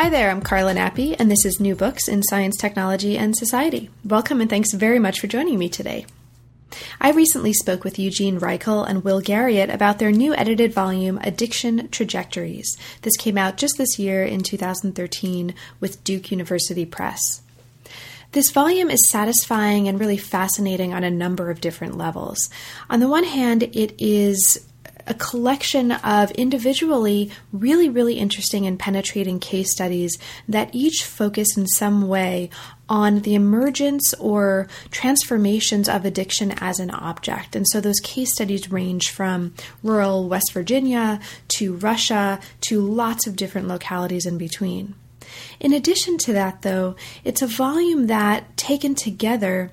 Hi there, I'm Carla Nappi, and this is New Books in Science, Technology, and Society. Welcome and thanks very much for joining me today. I recently spoke with Eugene Raikhel and Will Garriott about their new edited volume, Addiction Trajectories. This came out just this year in 2013 with Duke University Press. This volume is satisfying and really fascinating on a number of different levels. On the one hand, it is a collection of individually really, really interesting and penetrating case studies that each focus in some way on the emergence or transformations of addiction as an object. And so those case studies range from rural West Virginia to Russia to lots of different localities in between. In addition to that, though, it's a volume that, taken together,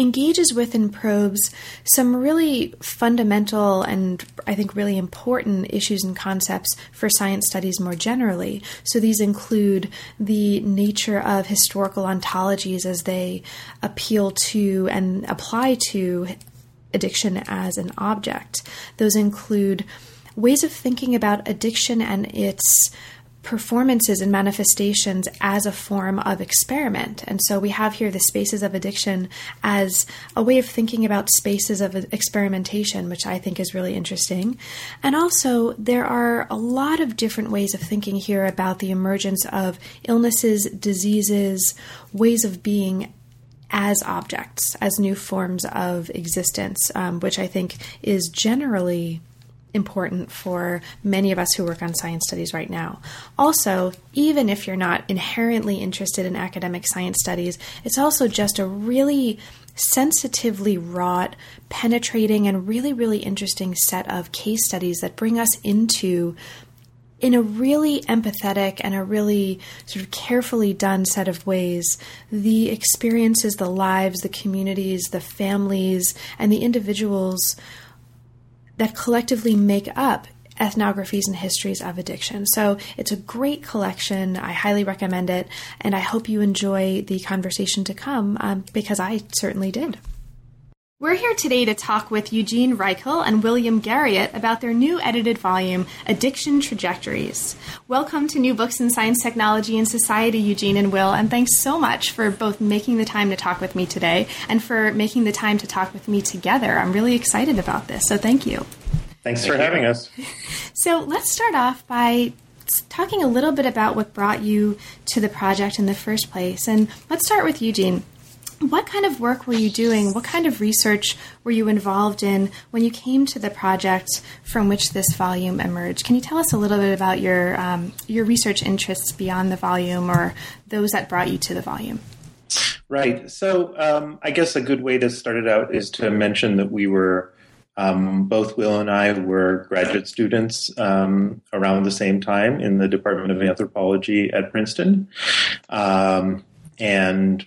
engages with and probes some really fundamental and I think really important issues and concepts for science studies more generally. So these include the nature of historical ontologies as they appeal to and apply to addiction as an object. Those include ways of thinking about addiction and its performances and manifestations as a form of experiment. And so we have here the spaces of addiction as a way of thinking about spaces of experimentation, which I think is really interesting. And also, there are a lot of different ways of thinking here about the emergence of illnesses, diseases, ways of being as objects, as new forms of existence, um, which I think is generally important for many of us who work on science studies right now. Also, even if you're not inherently interested in academic science studies, it's also just a really sensitively wrought, penetrating, and really, really interesting set of case studies that bring us into in a really empathetic and a really sort of carefully done set of ways, the experiences, the lives, the communities, the families, and the individuals that collectively make up ethnographies and histories of addiction. So it's a great collection. I highly recommend it, and I hope you enjoy the conversation to come um, because I certainly did. We're here today to talk with Eugene Raikhel and William Garriott about their new edited volume, Addiction Trajectories. Welcome to New Books in Science, Technology, and Society, Eugene and Will, and thanks so much for both making the time to talk with me today and for making the time to talk with me together. I'm really excited about this, so thank you. Thanks for having us. So let's start off by talking a little bit about what brought you to the project in the first place. And let's start with Eugene. What kind of work were you doing? What kind of research were you involved in when you came to the project from which this volume emerged? Can you tell us a little bit about your um, your research interests beyond the volume, or those that brought you to the volume? Right. So, um, I guess a good way to start it out is to mention that we were um, both Will and I were graduate students um, around the same time in the Department of Anthropology at Princeton. Um, and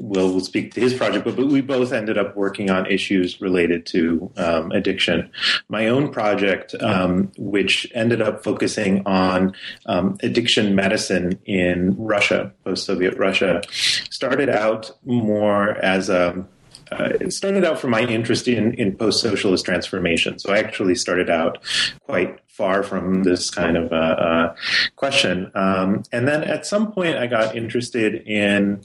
Will will speak to his project, but, but we both ended up working on issues related to um, addiction. My own project, um, which ended up focusing on um, addiction medicine in Russia, post Soviet Russia, started out more as a uh, it started out from my interest in, in post socialist transformation. So I actually started out quite far from this kind of uh, uh, question. Um, and then at some point, I got interested in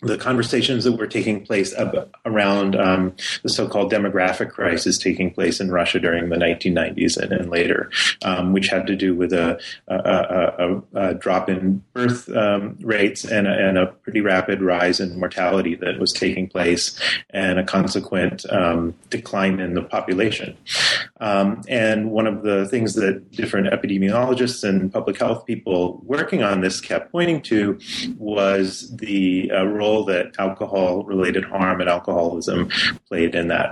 the conversations that were taking place ab- around um, the so-called demographic crisis taking place in Russia during the 1990s and, and later, um, which had to do with a, a, a, a drop in birth um, rates and, and a, pretty rapid rise in mortality that was taking place, and a consequent um, decline in the population. Um, and one of the things that different epidemiologists and public health people working on this kept pointing to was the uh, role that alcohol related harm and alcoholism played in that.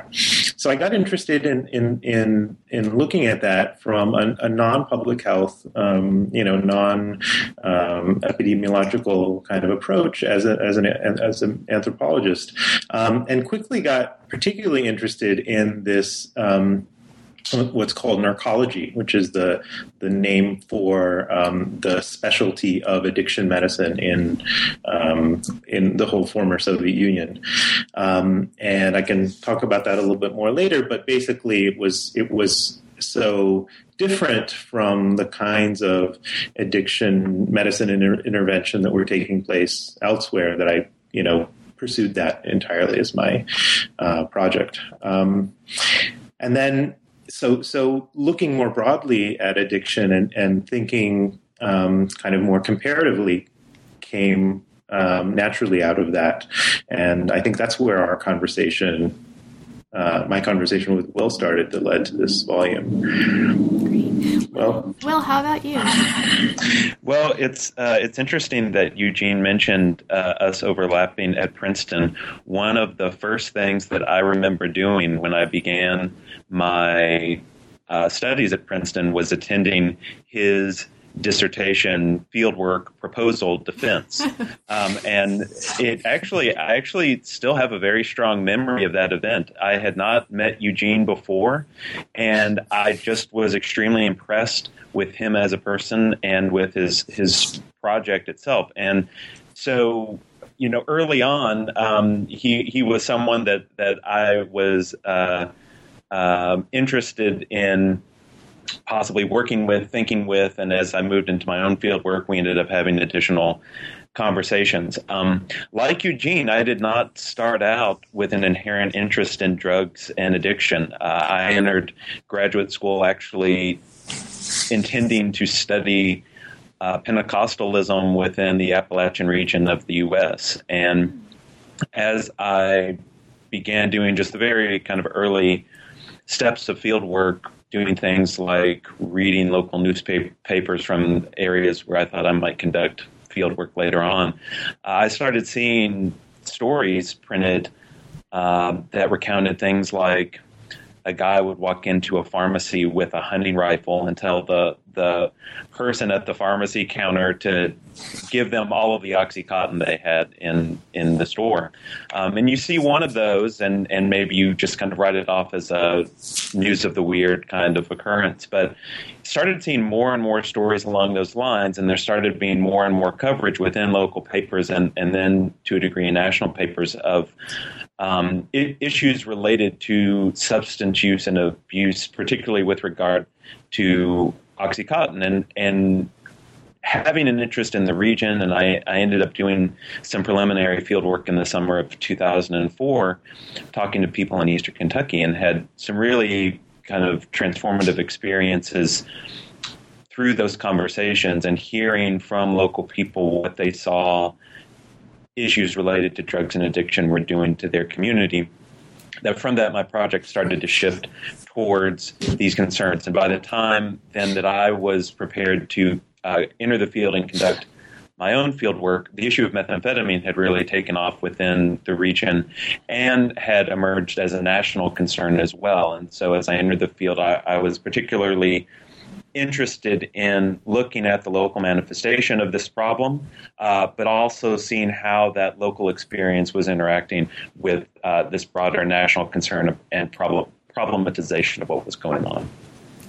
so I got interested in in in, in looking at that from a, a non-public health, um, you know, non um, epidemiological kind of approach as a, as an as an anthropologist, um, and quickly got particularly interested in this. Um, what's called narcology, which is the the name for um, the specialty of addiction medicine in um, in the whole former Soviet Union. Um, and I can talk about that a little bit more later. But basically, it was it was so different from the kinds of addiction medicine inter- intervention that were taking place elsewhere that I you know pursued that entirely as my uh, project. Um, and then so so looking more broadly at addiction and, and thinking um, kind of more comparatively came um, naturally out of that and i think that's where our conversation uh, my conversation with will started that led to this volume. Well will how about you? Well it's uh, it's interesting that eugene mentioned uh, us overlapping at princeton. One of the first things that i remember doing when i began my uh, studies at Princeton was attending his dissertation fieldwork proposal defense. Um, and it actually i actually still have a very strong memory of that event. I had not met eugene before and i just was extremely impressed with him as a person and with his his project itself. And so you know early on um, he he was someone that that i was uh, um, interested in possibly working with, thinking with, and as I moved into my own field work, we ended up having additional conversations. Um, like Eugene, I did not start out with an inherent interest in drugs and addiction. Uh, I entered graduate school actually intending to study uh, Pentecostalism within the Appalachian region of the U.S. And as I began doing just the very kind of early steps of field work, doing things like reading local newspapers from areas where I thought I might conduct field work later on. Uh, I started seeing stories printed um, that recounted things like a guy would walk into a pharmacy with a hunting rifle and tell the the person at the pharmacy counter to give them all of the oxycontin they had in in the store. Um, and you see one of those, and and maybe you just kind of write it off as a news of the weird kind of occurrence. But started seeing more and more stories along those lines, and there started being more and more coverage within local papers, and and then to a degree in national papers of um, issues related to substance use and abuse, particularly with regard to OxyContin, and and having an interest in the region, and I, I ended up doing some preliminary field work in the summer of 2004, talking to people in Eastern Kentucky, and had some really kind of transformative experiences through those conversations and hearing from local people what they saw issues related to drugs and addiction were doing to their community. That from that, my project started to shift towards these concerns. And by the time then that I was prepared to uh, enter the field and conduct my own field work, the issue of methamphetamine had really taken off within the region and had emerged as a national concern as well. And so as I entered the field, I, I was particularly interested in looking at the local manifestation of this problem, uh, but also seeing how that local experience was interacting with uh, this broader national concern and problem, problematization of what was going on.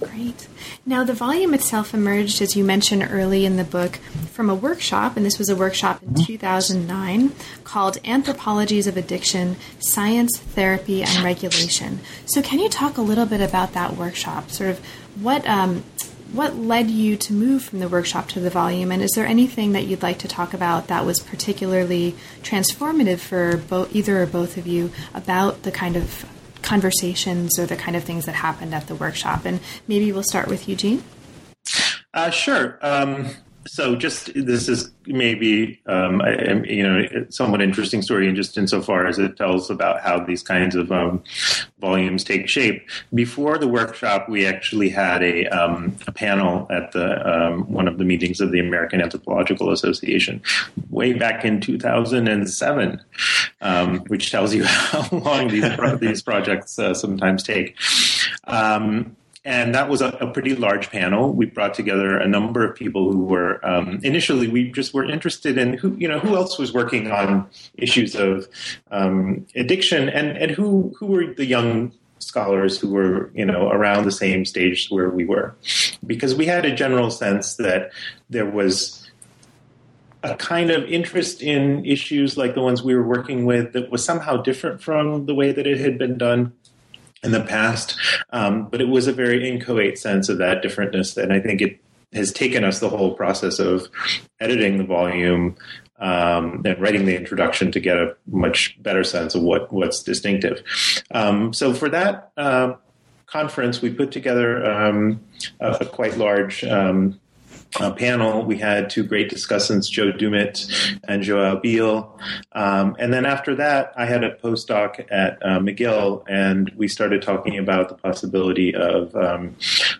Great. Now, the volume itself emerged, as you mentioned early in the book, from a workshop, and this was a workshop in 2009 called Anthropologies of Addiction Science, Therapy, and Regulation. So, can you talk a little bit about that workshop? Sort of what um, what led you to move from the workshop to the volume, and is there anything that you'd like to talk about that was particularly transformative for either or both of you about the kind of conversations or the kind of things that happened at the workshop? And maybe we'll start with Eugene. Uh, sure. Um, so just this is maybe um, I, you know somewhat interesting story, and just insofar as it tells about how these kinds of um, volumes take shape. Before the workshop, we actually had a, um, a panel at the um, one of the meetings of the American Anthropological Association way back in 2007, um, which tells you how long these these projects uh, sometimes take. Um, and that was a, a, pretty large panel. We brought together a number of people who were um, initially we just were interested in who you know who else was working on issues of um, addiction and and who who were the young scholars who were you know around the same stage where we were, because we had a general sense that there was a kind of interest in issues like the ones we were working with that was somehow different from the way that it had been done in the past. Um, but it was a very inchoate sense of that differentness. And I think it has taken us the whole process of editing the volume um, and writing the introduction to get a much better sense of what, what's distinctive. Um, so for that uh, conference, we put together um, a, a, quite large um, uh, panel, we had two great discussants, Joe Dumit and João Biehl. Um, and then after that, I had a postdoc at uh, McGill, and we started talking about the possibility of um,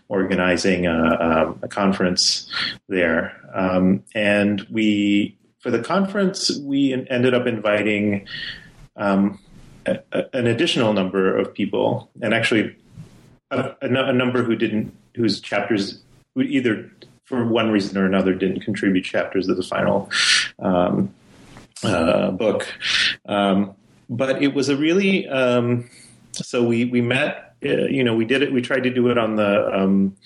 organizing a, um, a, conference there. Um, and we, for the conference, we ended up inviting um, a, an additional number of people, and actually a, a number who didn't, whose chapters who either for one reason or another, didn't contribute chapters of the final um, uh, book. Um, but it was a really um, so we we met. Uh, you know, we did it. We tried to do it on the um,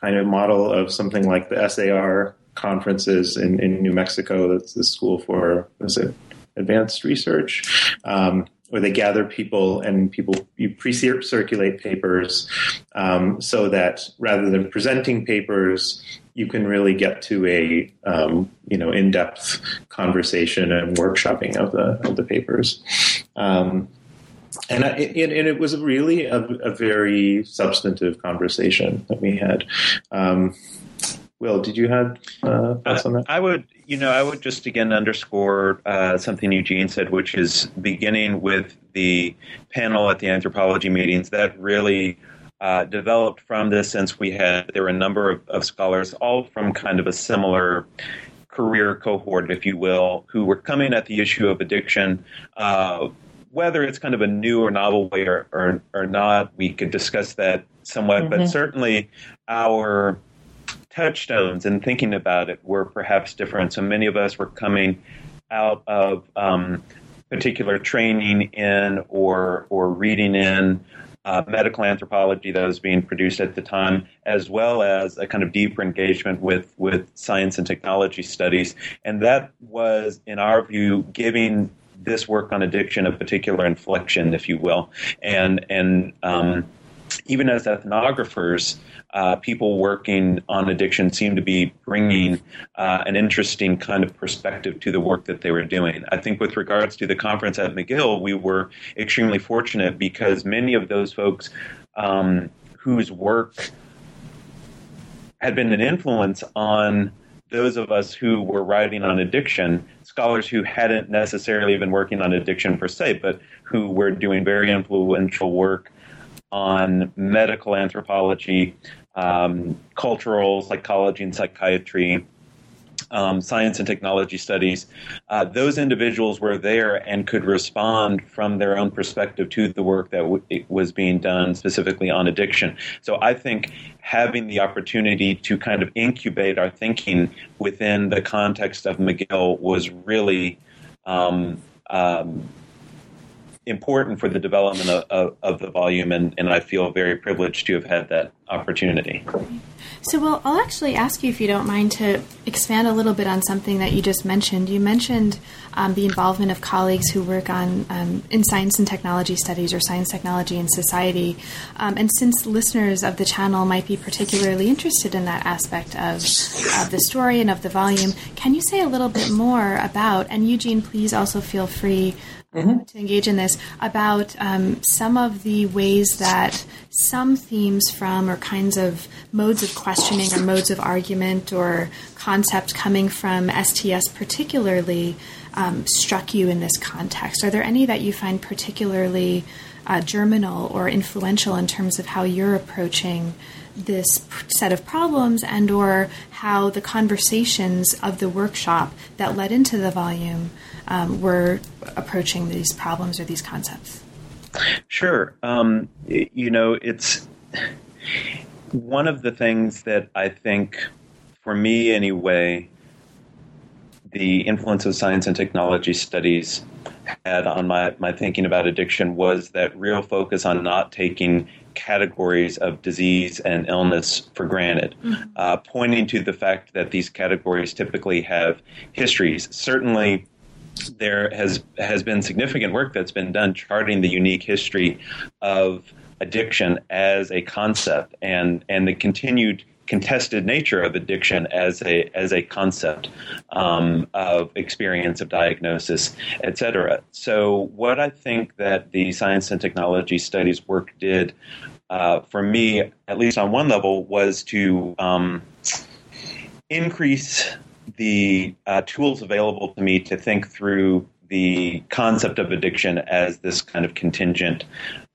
kind of model of something like the SAR conferences in, in New Mexico. That's the school for it advanced research. Um, where they gather people and people you pre-circulate papers um, so that rather than presenting papers you can really get to a um, you know in-depth conversation and workshopping of the of the papers. Um, and, I, it, and it was really a, a, very substantive conversation that we had. Um, Will, did you have uh, thoughts on that? I would, you know, I would just again underscore uh, something Eugene said, which is beginning with the panel at the anthropology meetings that really uh, developed from this since we had there were a number of, of, scholars, all from kind of a similar career cohort, if you will, who were coming at the issue of addiction. Uh, whether it's kind of a new or novel way or, or, or not, we could discuss that somewhat, mm-hmm. but certainly our touchstones in thinking about it were perhaps different. So many of us were coming out of um, particular training in or or reading in uh, medical anthropology that was being produced at the time, as well as a kind of deeper engagement with, with science and technology studies. And that was, in our view, giving this work on addiction a particular inflection, if you will. And, and um, even as ethnographers, uh, people working on addiction seem to be bringing uh, an interesting kind of perspective to the work that they were doing. I think with regards to the conference at McGill, we were extremely fortunate because many of those folks um, whose work had been an influence on those of us who were writing on addiction, scholars who hadn't necessarily been working on addiction per se, but who were doing very influential work on medical anthropology, um, cultural psychology and psychiatry, um, science and technology studies, uh, those individuals were there and could respond from their own perspective to the work that w- was being done specifically on addiction. So I think having the opportunity to kind of incubate our thinking within the context of McGill was really. Um, um, important for the development of, of, of the volume, and, and I feel very privileged to have had that opportunity. So, well, I'll actually ask you if you don't mind to expand a little bit on something that you just mentioned. You mentioned um, the involvement of colleagues who work on um, in science and technology studies or science, technology, and society. Um, and since listeners of the channel might be particularly interested in that aspect of, of the story and of the volume, can you say a little bit more about? And Eugene, please also feel free mm-hmm. to engage in this about um, some of the ways that some themes from or kinds of modes of questioning or modes of argument or concepts coming from STS particularly um, struck you in this context? Are there any that you find particularly uh, germinal or influential in terms of how you're approaching this set of problems and or how the conversations of the workshop that led into the volume um, were approaching these problems or these concepts sure um, you know it's one of the things that i think for me anyway the influence of science and technology studies had on my, my thinking about addiction was that real focus on not taking categories of disease and illness for granted, mm-hmm. uh, pointing to the fact that these categories typically have histories. Certainly, there has has been significant work that's been done charting the unique history of addiction as a concept and and the continued contested nature of addiction as a as a concept um, of experience of diagnosis, etc. So, what I think that the science and technology studies work did uh, for me, at least on one level, was to um, increase the uh, tools available to me to think through the concept of addiction as this kind of contingent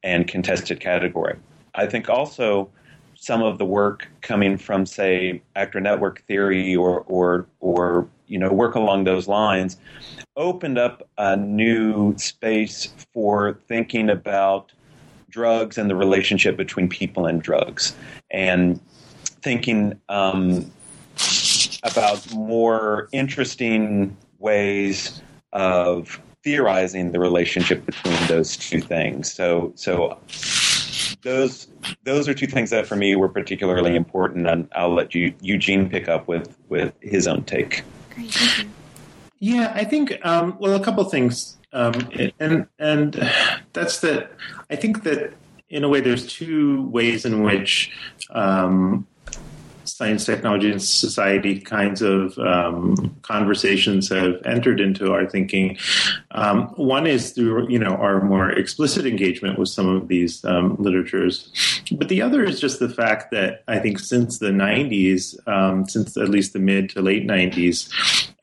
and contested category. I think also some of the work coming from, say, actor network theory or, or, or you know, work along those lines opened up a new space for thinking about drugs and the relationship between people and drugs, and thinking um, about more interesting ways of theorizing the relationship between those two things. So, so those those are two things that for me were particularly important, and I'll let you Eugene pick up with with his own take. Great, thank you. Yeah, I think um, well, a couple things, um, and and that's that. I think that in a way, there's two ways in which um, science, technology, and society kinds of um, conversations have entered into our thinking. Um, one is through you know our more explicit engagement with some of these um, literatures, but the other is just the fact that I think since the 90s, um, since at least the mid to late 90s,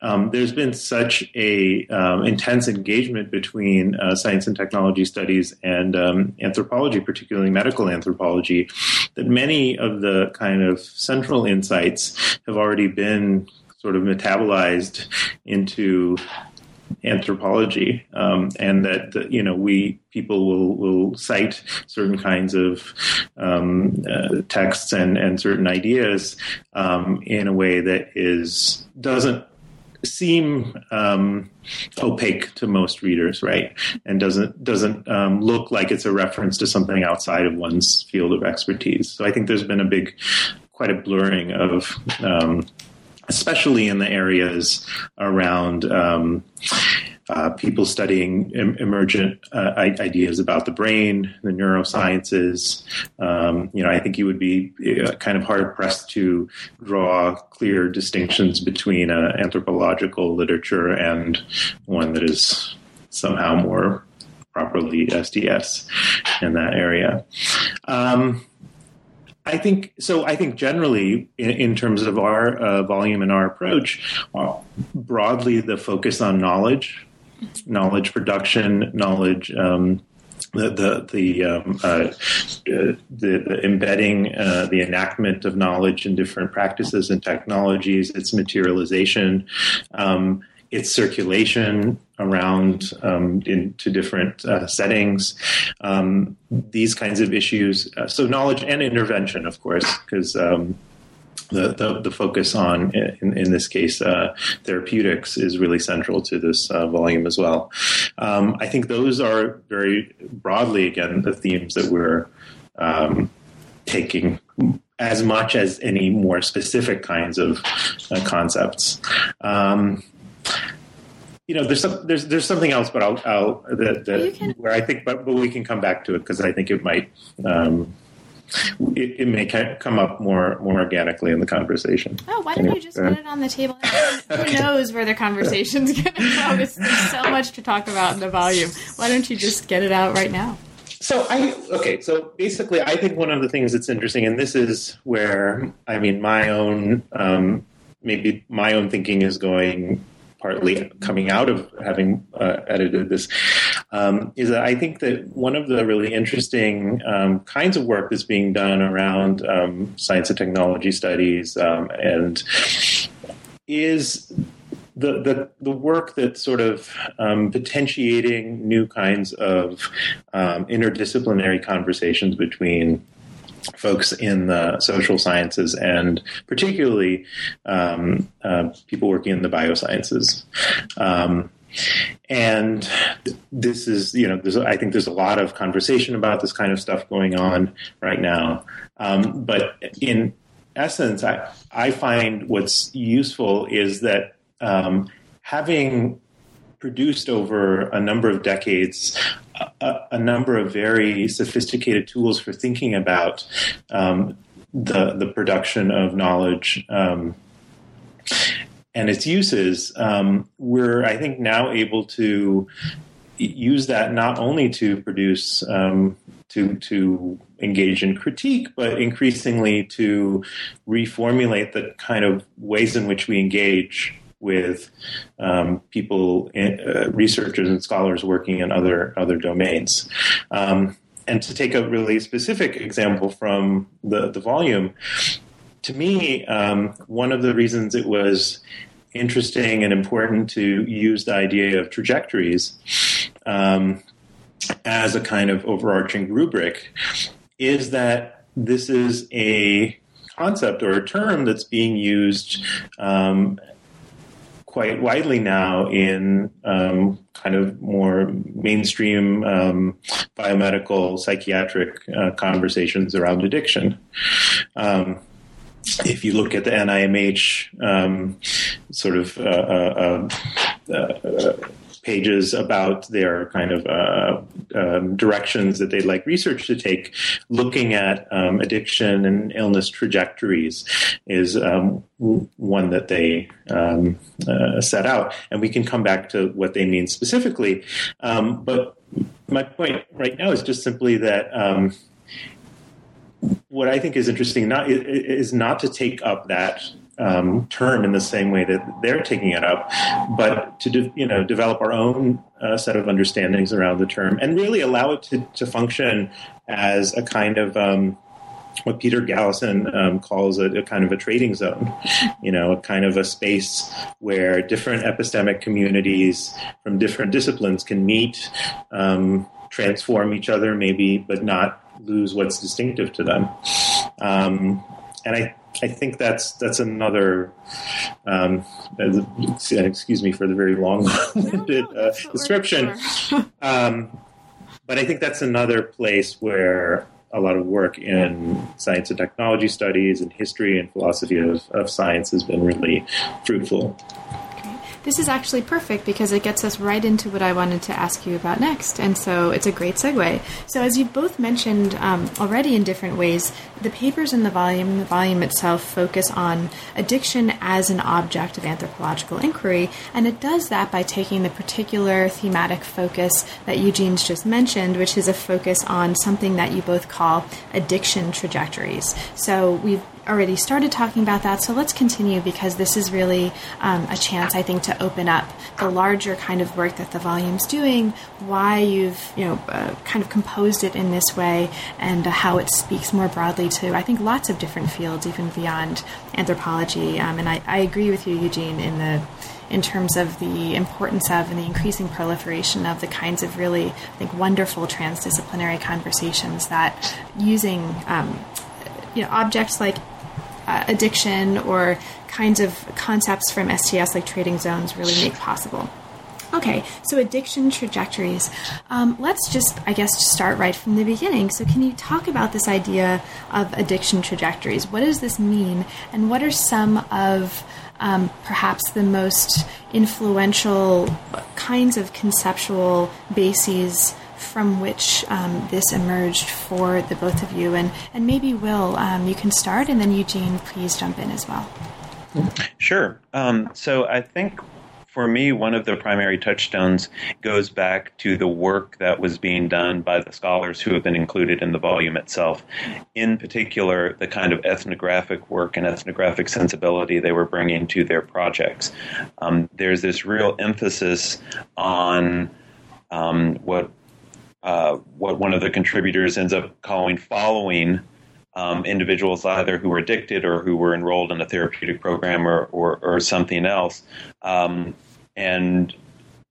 um, there's been such a um, intense engagement between uh, science and technology studies and um, anthropology, particularly medical anthropology, that many of the kind of central insights have already been sort of metabolized into anthropology, um, and that you know we people will will cite certain kinds of um, uh, texts and and certain ideas um, in a way that is doesn't seem um, opaque to most readers, right? And doesn't doesn't um, look like it's a reference to something outside of one's field of expertise. So I think there's been a big, quite a blurring of. Um, especially in the areas around um, uh, people studying em- emergent uh, ideas about the brain, the neurosciences. Um, you know, I think you would be uh, kind of hard pressed to draw clear distinctions between uh, anthropological literature and one that is somehow more properly STS in that area. Um, I think so. I think generally, in, in terms of our uh, volume and our approach, well, broadly the focus on knowledge knowledge production, knowledge. Um, the the the, um, uh, the, the embedding, uh, the enactment of knowledge in different practices and technologies, its materialization, um, its circulation around um, into different uh, settings, um, these kinds of issues. Uh, so knowledge and intervention, of course, because um, the, the, the, focus on, in, in this case, uh, therapeutics is really central to this uh, volume as well. Um, I think those are very broadly, again, the themes that we're um, taking as much as any more specific kinds of uh, concepts. Um, you know, there's some, there's there's something else, but I'll, I'll that, that where I think, but, but we can come back to it because I think it might um, it, it, may come up more more organically in the conversation. Oh, why don't you just put it on the table? Who okay. knows where the conversation's going to go? There's so much to talk about in the volume. Why don't you just get it out right now? so I okay. So basically, I think one of the things that's interesting, and this is where I mean, my own um, maybe my own thinking is going partly coming out of having uh, edited this, um, is that I think that one of the really interesting um, kinds of work that's being done around um, science and technology studies um, and is the, the, the work that's sort of um, potentiating new kinds of um, interdisciplinary conversations between folks in the social sciences and particularly um, uh, people working in the biosciences. And this is, you know, I think there's a lot of conversation about this kind of stuff going on right now. Um, but in essence, I, I find what's useful is that um, having produced over a number of decades a, a, number of very sophisticated tools for thinking about um, the the production of knowledge um, and its uses. Um, we're I think now able to use that not only to produce um, to to engage in critique, but increasingly to reformulate the kind of ways in which we engage with um, people, in, uh, researchers and scholars working in other other domains. Um, and to take a really specific example from the, the volume, to me, um, one of the reasons it was interesting and important to use the idea of trajectories um, as a kind of overarching rubric is that this is a concept or a term that's being used um, quite widely now in um, kind of more mainstream um, biomedical psychiatric uh, conversations around addiction. Um, if you look at the NIMH um, sort of uh, uh, uh, uh pages about their kind of uh, um, directions that they'd like research to take, looking at um, addiction and illness trajectories is um, one that they um, uh, set out. And we can come back to what they mean specifically. Um, but my point right now is just simply that um, what I think is interesting not is not to take up that um, term in the same way that they're taking it up, but to de- you know develop our own uh, set of understandings around the term and really allow it to, to function as a kind of um, what Peter Galison um, calls a, a, kind of a trading zone, you know, a kind of a space where different epistemic communities from different disciplines can meet, um, transform each other, maybe, but not lose what's distinctive to them. Um, and I I think that's that's another. Um, excuse me for the very long-winded uh, description, um, but I think that's another place where a lot of work in science and technology studies and history and philosophy of, of science has been really fruitful. This is actually perfect because it gets us right into what I wanted to ask you about next. And so it's a great segue. So, as you both mentioned um, already in different ways, the papers in the volume, the volume itself, focus on addiction as an object of anthropological inquiry. And it does that by taking the particular thematic focus that Eugene's just mentioned, which is a focus on something that you both call addiction trajectories. So, we've already started talking about that, so let's continue because this is really um, a chance, I think, to open up the larger kind of work that the volume's doing, why you've you know uh, kind of composed it in this way, and uh, how it speaks more broadly to I think lots of different fields, even beyond anthropology. Um, and I, I agree with you, Eugene, in the in terms of the importance of and the increasing proliferation of the kinds of really, I think, wonderful transdisciplinary conversations that using um, you know objects like uh, addiction or kinds of concepts from STS like trading zones really make possible. Okay, so addiction trajectories. Um, let's just, I guess, start right from the beginning. So, can you talk about this idea of addiction trajectories? What does this mean, and what are some of um, perhaps the most influential kinds of conceptual bases from which um, this emerged for the both of you. And, and maybe, Will, um, you can start, and then Eugene, please jump in as well. Sure. Um, so I think for me, one of the primary touchstones goes back to the work that was being done by the scholars who have been included in the volume itself. In particular, the kind of ethnographic work and ethnographic sensibility they were bringing to their projects. Um, there's this real emphasis on um, what uh, what one of the contributors ends up calling following um, individuals either who were addicted or who were enrolled in a therapeutic program or, or, or something else. Um, and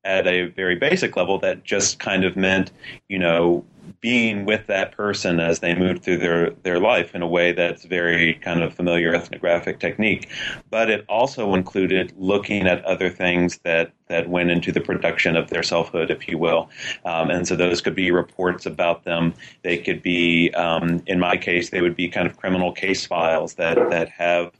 at a very basic level, that just kind of meant, you know, being with that person as they move through their, their life in a way that's very kind of familiar ethnographic technique. But it also included looking at other things that, that went into the production of their selfhood, if you will. Um, and so those could be reports about them. They could be, um, in my case, they would be kind of criminal case files that, that have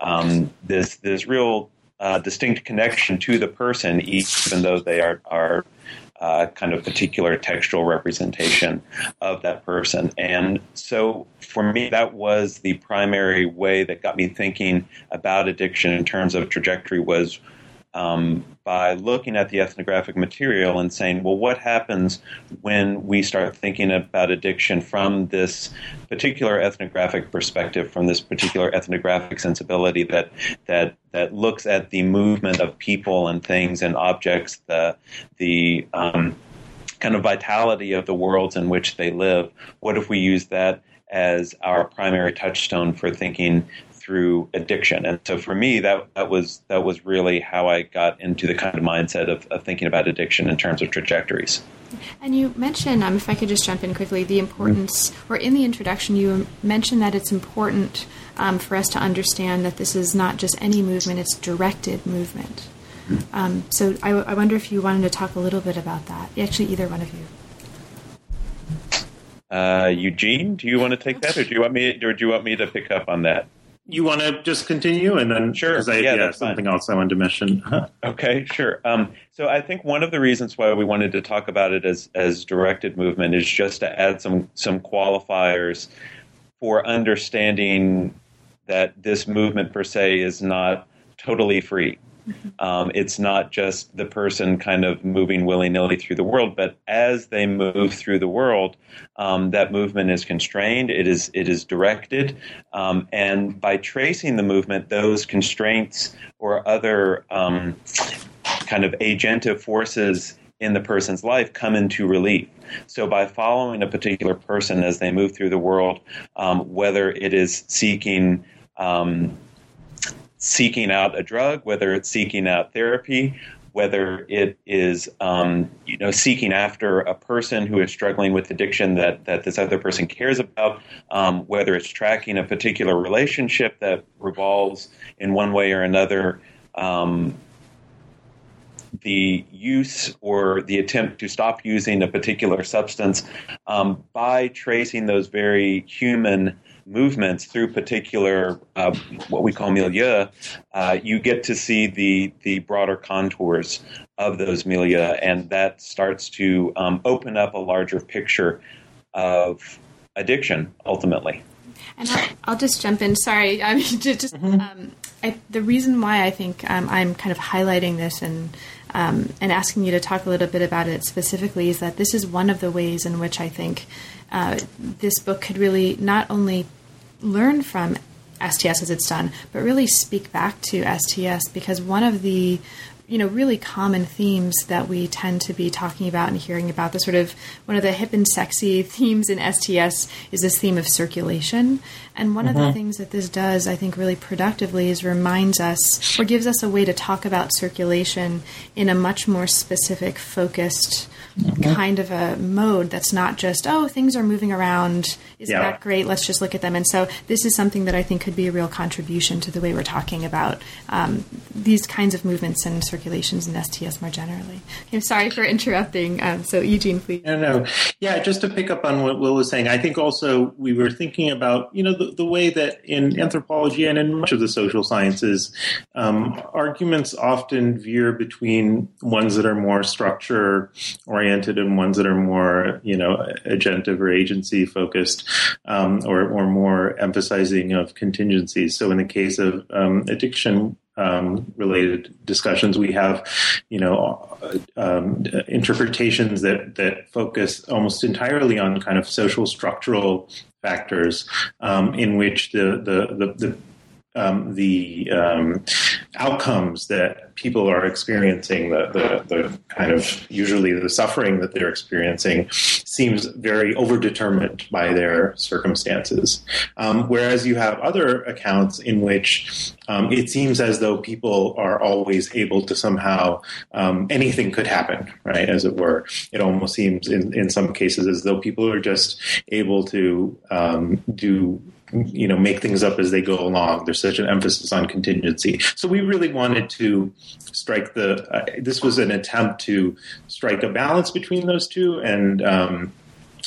um, this, this real uh, distinct connection to the person, even though they are, are uh, kind of particular textual representation of that person. And so for me, that was the primary way that got me thinking about addiction in terms of trajectory was um, by looking at the ethnographic material and saying, well, what happens when we start thinking about addiction from this particular ethnographic perspective, from this particular ethnographic sensibility that that that looks at the movement of people and things and objects, the the um, kind of vitality of the worlds in which they live. What if we use that as our primary touchstone for thinking through addiction. And so for me, that, that was that was really how I got into the kind of mindset of, of thinking about addiction in terms of trajectories. And you mentioned, um, if I could just jump in quickly, the importance, or in the introduction, you mentioned that it's important um, for us to understand that this is not just any movement; it's directed movement. Um, so I, I, wonder if you wanted to talk a little bit about that. Actually, either one of you. Uh, Eugene, do you want to take that, or do you want me, or do you want me to pick up on that? You want to just continue and then sure. I, yeah, yeah something fine. else i wanted to mention. Okay sure. Um, so i think one of the reasons why we wanted to talk about it as as directed movement is just to add some some qualifiers for understanding that this movement per se is not totally free um, it's not just the person kind of moving willy nilly through the world, but as they move through the world, um, that movement is constrained. It is it is directed, um, and by tracing the movement, those constraints or other um, kind of agentive forces in the person's life come into relief. So, by following a particular person as they move through the world, um, whether it is seeking um, seeking out a drug, whether it's seeking out therapy, whether it is um, you know seeking after a person who is struggling with addiction that that this other person cares about, um, whether it's tracking a particular relationship that revolves in one way or another. Um, the use or the attempt to stop using a particular substance um, by tracing those very human movements through particular uh, what we call milieu, uh, you get to see the the broader contours of those milieu, and that starts to um, open up a larger picture of addiction ultimately. And I'll, I'll just jump in. Sorry, I mean, just mm-hmm. um, I, the reason why I think um, I'm kind of highlighting this and um, and asking you to talk a little bit about it specifically is that this is one of the ways in which I think uh, this book could really not only learn from STS as it's done, but really speak back to STS because one of the you know really common themes that we tend to be talking about and hearing about the sort of one of the hip and sexy themes in STS is this theme of circulation and one mm-hmm. of the mm-hmm. things that this does I think really productively is reminds us or gives us a way to talk about circulation in a much more specific focused mm-hmm. kind of a mode that's not just oh things are moving around isn't yeah. that great let's just look at them and so this is something that i think could be a real contribution to the way we're talking about um, these kinds of movements and circulations in sts more generally. I'm sorry for interrupting um, so eugene please. No no. Yeah just to pick up on what will was saying i think also we were thinking about you know the, the way that in anthropology and in much of the social sciences um, arguments often veer between ones that are more structure oriented oriented and ones that are more, you know, agentive or agency focused, um, or, or more emphasizing of contingencies. So in the case of um, addiction, um, related discussions. We have, you know, um, interpretations that that focus almost entirely on kind of social structural factors um, in which the the the, the um, the um, outcomes that people are experiencing, the, the, the, kind of usually the suffering that they're experiencing, seems very overdetermined by their circumstances. Um, whereas you have other accounts in which um, it seems as though people are always able to somehow, um, anything could happen, right, as it were. It almost seems in, in some cases as though people are just able to um, do you know make things up as they go along. There's such an emphasis on contingency. So we really wanted to strike the. Uh, this was an attempt to strike a balance between those two, and um,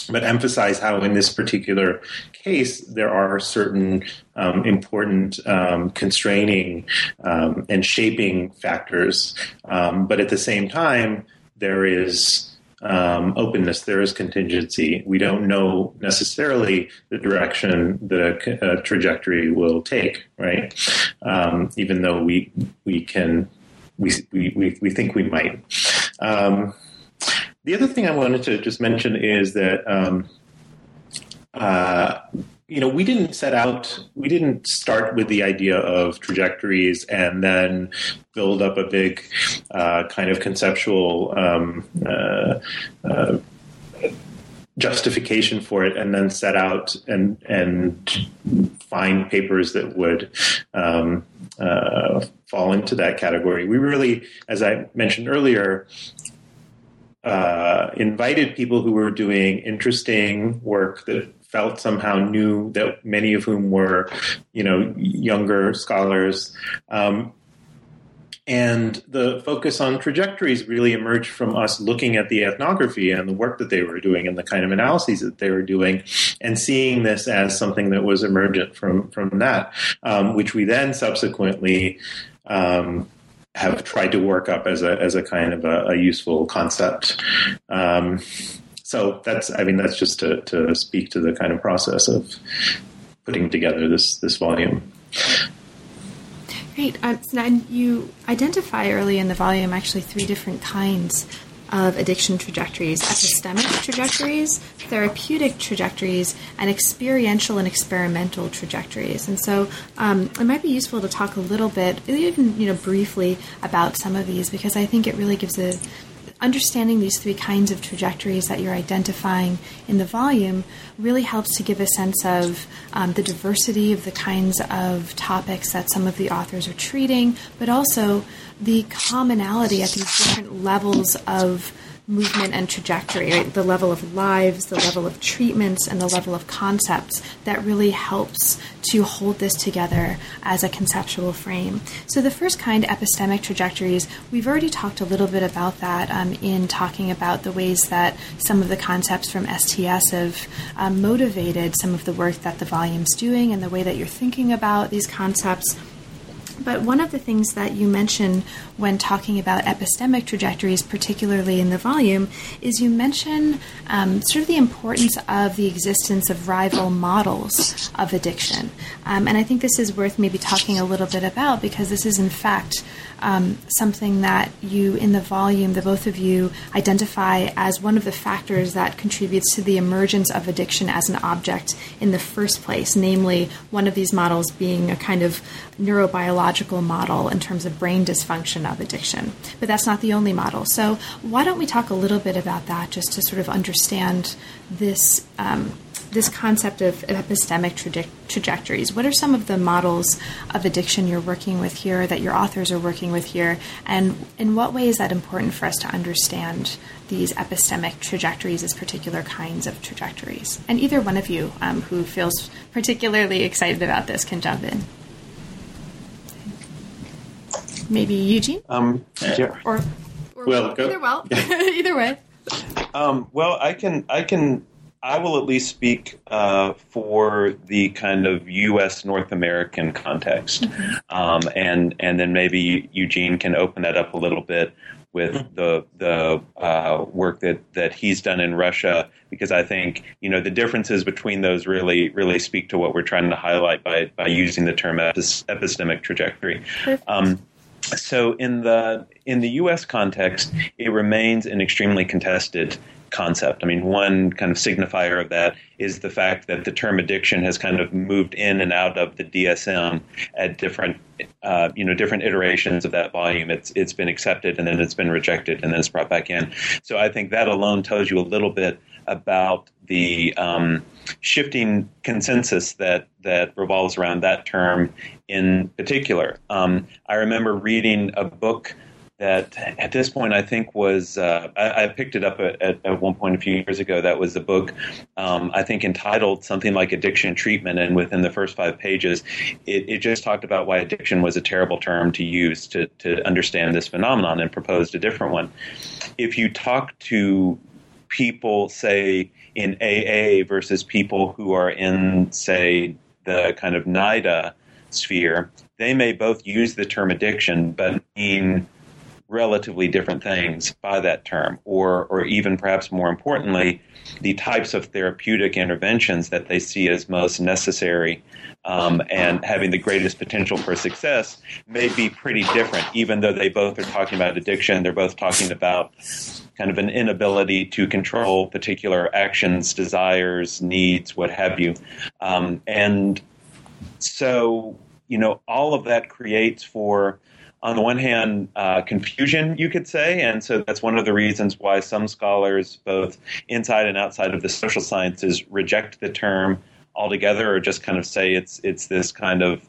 but emphasize how in this particular case there are certain um, important um, constraining um, and shaping factors, um, but at the same time there is um, openness, there is contingency. We don't know necessarily the direction that a, a trajectory will take, right? Um, even though we we can we we we, think we might. Um, the other thing I wanted to just mention is that. Um, uh, you know, we didn't set out, we didn't start with the idea of trajectories and then build up a big uh, kind of conceptual um, uh, uh, justification for it and then set out and and find papers that would um, uh, fall into that category. We really, as I mentioned earlier, uh, invited people who were doing interesting work that felt somehow new that many of whom were, you know, younger scholars. Um, and the focus on trajectories really emerged from us looking at the ethnography and the work that they were doing and the kind of analyses that they were doing and seeing this as something that was emergent from, from that, um, which we then subsequently um, have tried to work up as a, as a kind of a, a useful concept. Um, so that's I mean that's just to, to speak to the kind of process of putting together this this volume. Great. Um, so you identify early in the volume actually three different kinds of addiction trajectories epistemic trajectories, therapeutic trajectories, and experiential and experimental trajectories. And so um, it might be useful to talk a little bit, even you know, briefly about some of these because I think it really gives a understanding these three kinds of trajectories that you're identifying in the volume really helps to give a sense of um, the diversity of the kinds of topics that some of the authors are treating, but also the commonality at these different levels of movement and trajectory, right? the level of lives, the level of treatments, and the level of concepts that really helps to hold this together as a conceptual frame. So, the first kind, epistemic trajectories, we've already talked a little bit about that um, in talking about the ways that some of the concepts from STS have um, motivated some of the work that the volume's doing and the way that you're thinking about these concepts. But one of the things that you mention when talking about epistemic trajectories, particularly in the volume, is you mention um, sort of the importance of the existence of rival models of addiction. Um, and I think this is worth maybe talking a little bit about because this is, in fact, um, something that you, in the volume, the both of you identify as one of the factors that contributes to the emergence of addiction as an object in the first place, namely, one of these models being a kind of neurobiological model in terms of brain dysfunction addiction. But that's not the only model. So, why don't we talk a little bit about that just to sort of understand this? Um, this concept of epistemic traje- trajectories. What are some of the models of addiction you're working with here, that your authors are working with here, and in what way is that important for us to understand these epistemic trajectories as particular kinds of trajectories? And either one of you um, who feels particularly excited about this can jump in. Maybe Eugene? Um, yeah. Or, or well, either well, either way. Um, well, I can I can I will at least speak uh, for the kind of U.S. North American context, mm-hmm. um, and and then maybe Eugene can open that up a little bit with mm-hmm. the the uh, work that that he's done in Russia, because I think you know the differences between those really really speak to what we're trying to highlight by by using the term epistemic trajectory. Um, so in the in the U.S. context, it remains an extremely contested concept. I mean, one kind of signifier of that is the fact that the term addiction has kind of moved in and out of the DSM at different, uh, you know, different iterations of that volume. It's it's been accepted and then it's been rejected and then it's brought back in. So I think that alone tells you a little bit about the um, shifting consensus that that revolves around that term in particular. Um, I remember reading a book that at this point I think was uh, I, I, picked it up at, at, one point a few years ago. That was a book um, I think entitled something like Addiction Treatment, and within the first five pages, it, it, just talked about why addiction was a terrible term to use to to understand this phenomenon, and proposed a different one. If you talk to people, say in AA versus people who are in, say, the kind of NIDA sphere, they may both use the term addiction, but mean relatively different things by that term, or, or even perhaps more importantly, the types of therapeutic interventions that they see as most necessary um, and having the greatest potential for success may be pretty different, even though they both are talking about addiction. They're both talking about kind of an inability to control particular actions, desires, needs, what have you. Um, and so, you know, all of that creates for on the one hand, uh, confusion, you could say. And so that's one of the reasons why some scholars, both inside and outside of the social sciences, reject the term altogether or just kind of say it's, it's this kind of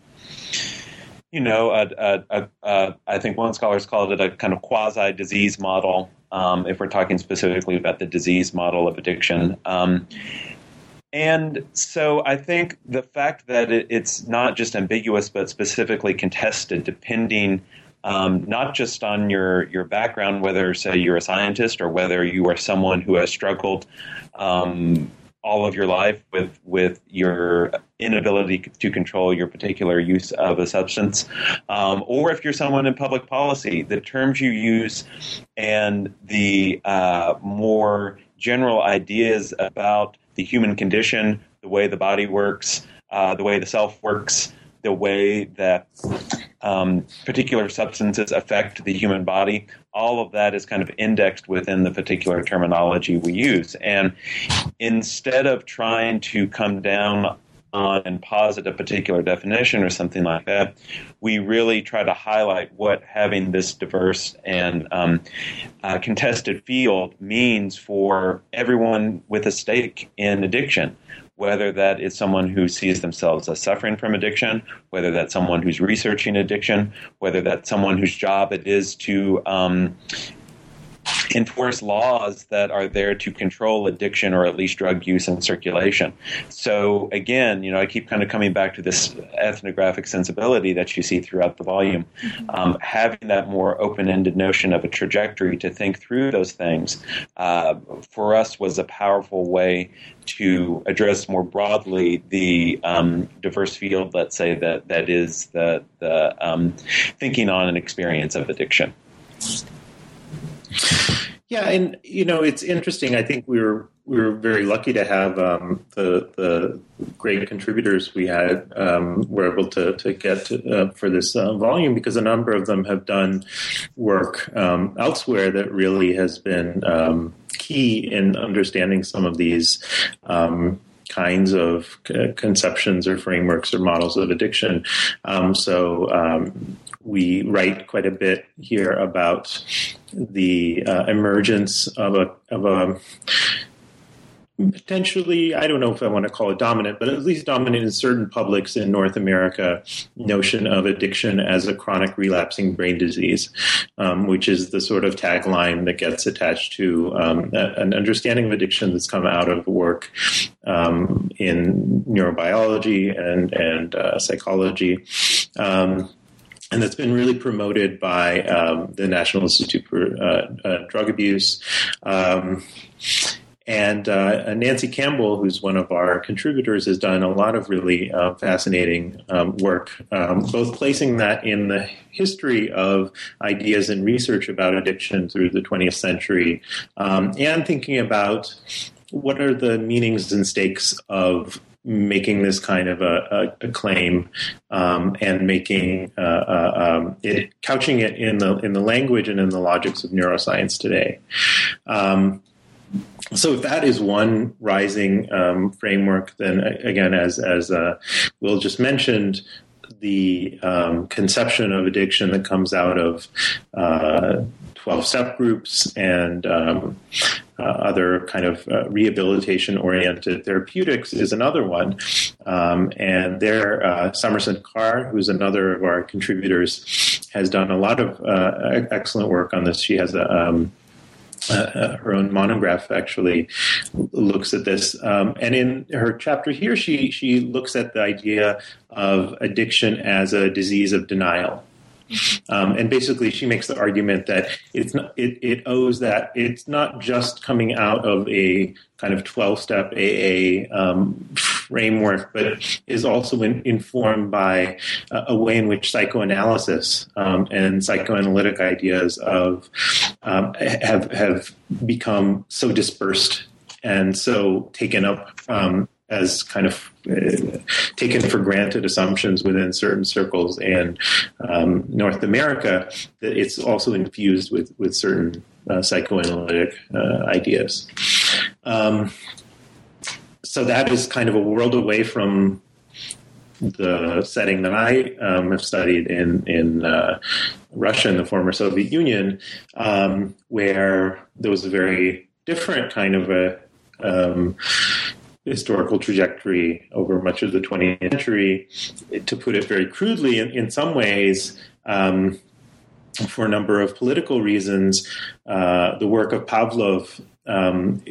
you know, I think one scholar's called it a kind of quasi disease model, um, if we're talking specifically about the disease model of addiction. Um, and so I think the fact that it, it's not just ambiguous, but specifically contested, depending um, not just on your, your background, whether, say, you're a scientist or whether you are someone who has struggled um, all of your life with with your inability to control your particular use of a substance, um, or if you're someone in public policy, the terms you use and the uh, more general ideas about the human condition, the way the body works, uh, the way the self works, the way that um, particular substances affect the human body. All of that is kind of indexed within the particular terminology we use. And instead of trying to come down on and posit a particular definition or something like that, we really try to highlight what having this diverse and um, uh, contested field means for everyone with a stake in addiction whether that is someone who sees themselves as suffering from addiction, whether that's someone who's researching addiction, whether that's someone whose job it is to um, enforce laws that are there to control addiction or at least drug use and circulation. So again, you know, I keep kind of coming back to this ethnographic sensibility that you see throughout the volume. Mm-hmm. Um, having that more open-ended notion of a trajectory to think through those things uh, for us was a powerful way to address more broadly the um, diverse field, let's say that that is the the um, thinking on an experience of addiction. Yeah, and you know it's interesting. I think we were we were very lucky to have um, the the great contributors we had um, were able to to get uh, for this uh, volume because a number of them have done work um, elsewhere that really has been um, key in understanding some of these um, kinds of conceptions or frameworks or models of addiction. Um, so um, we write quite a bit here about the uh, emergence of a of a potentially, I don't know if I want to call it dominant, but at least dominant in certain publics in North America, notion of addiction as a chronic relapsing brain disease, um, which is the sort of tagline that gets attached to um, an understanding of addiction that's come out of work um, in neurobiology and and uh, psychology. Um, and that's been really promoted by um, the National Institute for uh, uh, Drug Abuse. And uh, Nancy Campbell, who's one of our contributors, has done a lot of really uh, fascinating um, work, um, both placing that in the history of ideas and research about addiction through the 20th century, um, and thinking about what are the meanings and stakes of making this kind of a, a, a claim um, and making uh, uh, um, it couching it in the in the language and in the logics of neuroscience today. Um, so if that is one rising um, framework, then again, as as uh, Will just mentioned, the um, conception of addiction that comes out of uh, 12 step groups and um, uh, other kind of uh, rehabilitation oriented therapeutics is another one. Um, and there, uh, Summerson Carr, who's another of our contributors, has done a lot of excellent work on this. She has a um, uh, uh, her own monograph actually looks at this, um, and in her chapter here, she she looks at the idea of addiction as a disease of denial. Um, and basically, she makes the argument that it's not, it, it owes that it's not just coming out of a kind of 12 step AA um, framework, but is also in, informed by a, a, way in which psychoanalysis um, and psychoanalytic ideas of um, have have become so dispersed and so taken up um, as kind of uh, taken for granted assumptions within certain circles and um, North America that it's also infused with with certain uh, psychoanalytic uh, ideas. Um, so that is kind of a world away from the setting that I um, have studied in in uh, Russia and the former Soviet Union, um, where there was a very different kind of a um, historical trajectory over much of the 20th century. To put it very crudely, in, in some ways, um, for a number of political reasons, uh, the work of Pavlov um,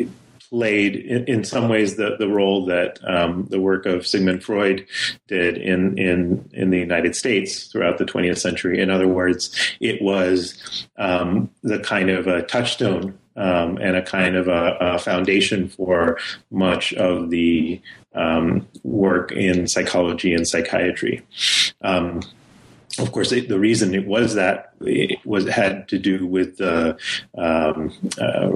played in, in, some ways the, the role that um, the work of Sigmund Freud did in, in, in the United States throughout the 20th century. In other words, it was um, the kind of a touchstone um, and a kind of a, a, foundation for much of the um, work in psychology and psychiatry. Um, of course, it, the reason it was that it was had to do with the um, uh,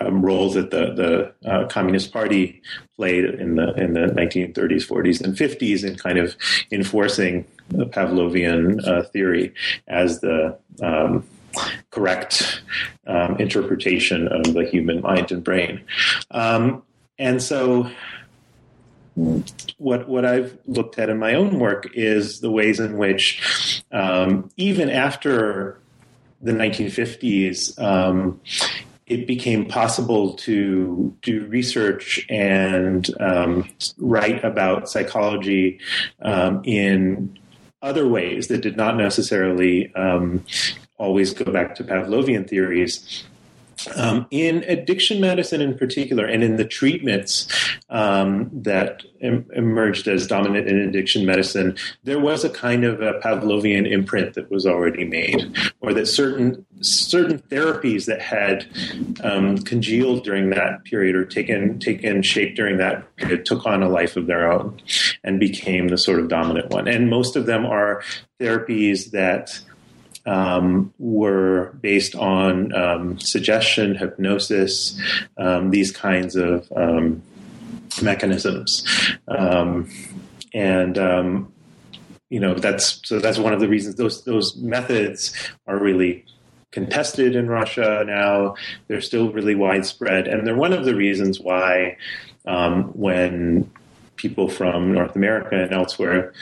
um, role that the the uh, Communist Party played in the in the 1930s, 40s, and 50s in kind of enforcing the Pavlovian uh, theory as the um, correct um, interpretation of the human mind and brain. Um, and so, what what I've looked at in my own work is the ways in which, um, even after the 1950s, um, it became possible to do research and um, write about psychology um, in other ways that did not necessarily um, always go back to Pavlovian theories. Um, in addiction medicine, in particular, and in the treatments um, that em- emerged as dominant in addiction medicine, there was a kind of a Pavlovian imprint that was already made, or that certain certain therapies that had um, congealed during that period or taken taken shape during that period took on a life of their own and became the sort of dominant one. And most of them are therapies that um, were based on um, suggestion, hypnosis, um, these kinds of um, mechanisms, um, and um, you know that's so that's one of the reasons those those methods are really contested in Russia now. They're still really widespread, and they're one of the reasons why when people from North America and elsewhere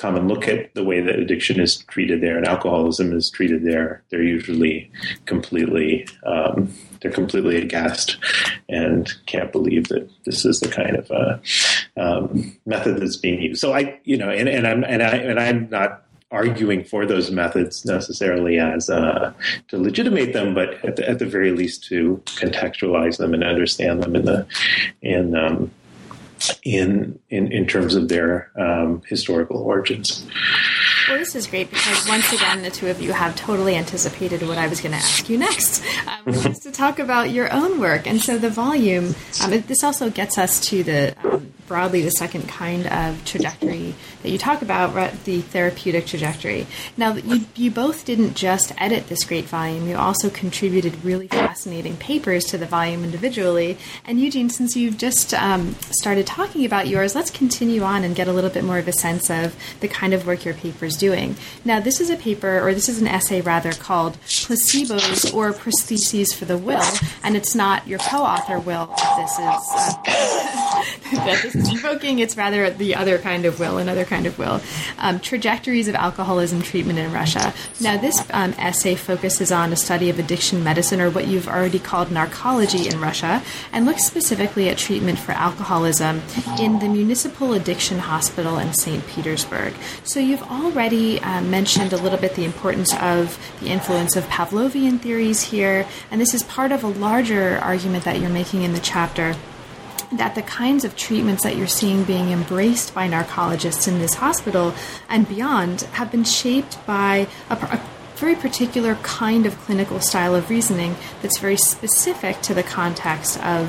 come and look at the way that addiction is treated there and alcoholism is treated there, they're usually completely um, they're completely aghast and can't believe that this is the kind of uh, um, method that's being used. So I, you know, and, and I'm and I and I'm not arguing for those methods necessarily as uh, to legitimate them, but at the, at the, very least to contextualize them and understand them in the in um, in in, in terms of their um, historical origins. Well, this is great because once again, the two of you have totally anticipated what I was going to ask you next, um, which is to talk about your own work. And so the volume, um, this also gets us to the um, broadly the second kind of trajectory that you talk about, the therapeutic trajectory. Now, you, you both didn't just edit this great volume, you also contributed really fascinating papers to the volume individually. And Eugene, since you've just um, started talking about yours, let's continue on and get a little bit more of a sense of the kind of work your paper is doing. Now, this is a paper, or this is an essay rather, called Placebos or Prostheses for the Will, and it's not your co author, Will. This is. Uh, invoking. It's rather the other kind of will, another kind of will. Um, trajectories of alcoholism treatment in Russia. Now, this um, essay focuses on a study of addiction medicine, or what you've already called narcology in Russia, and looks specifically at treatment for alcoholism in the Municipal Addiction Hospital in St. Petersburg. So, you've already uh, mentioned a little bit the importance of the influence of Pavlovian theories here, and this is part of a larger argument that you're making in the chapter that the kinds of treatments that you're seeing being embraced by narcologists in this hospital and beyond have been shaped by a, a very particular kind of clinical style of reasoning that's very specific to the context of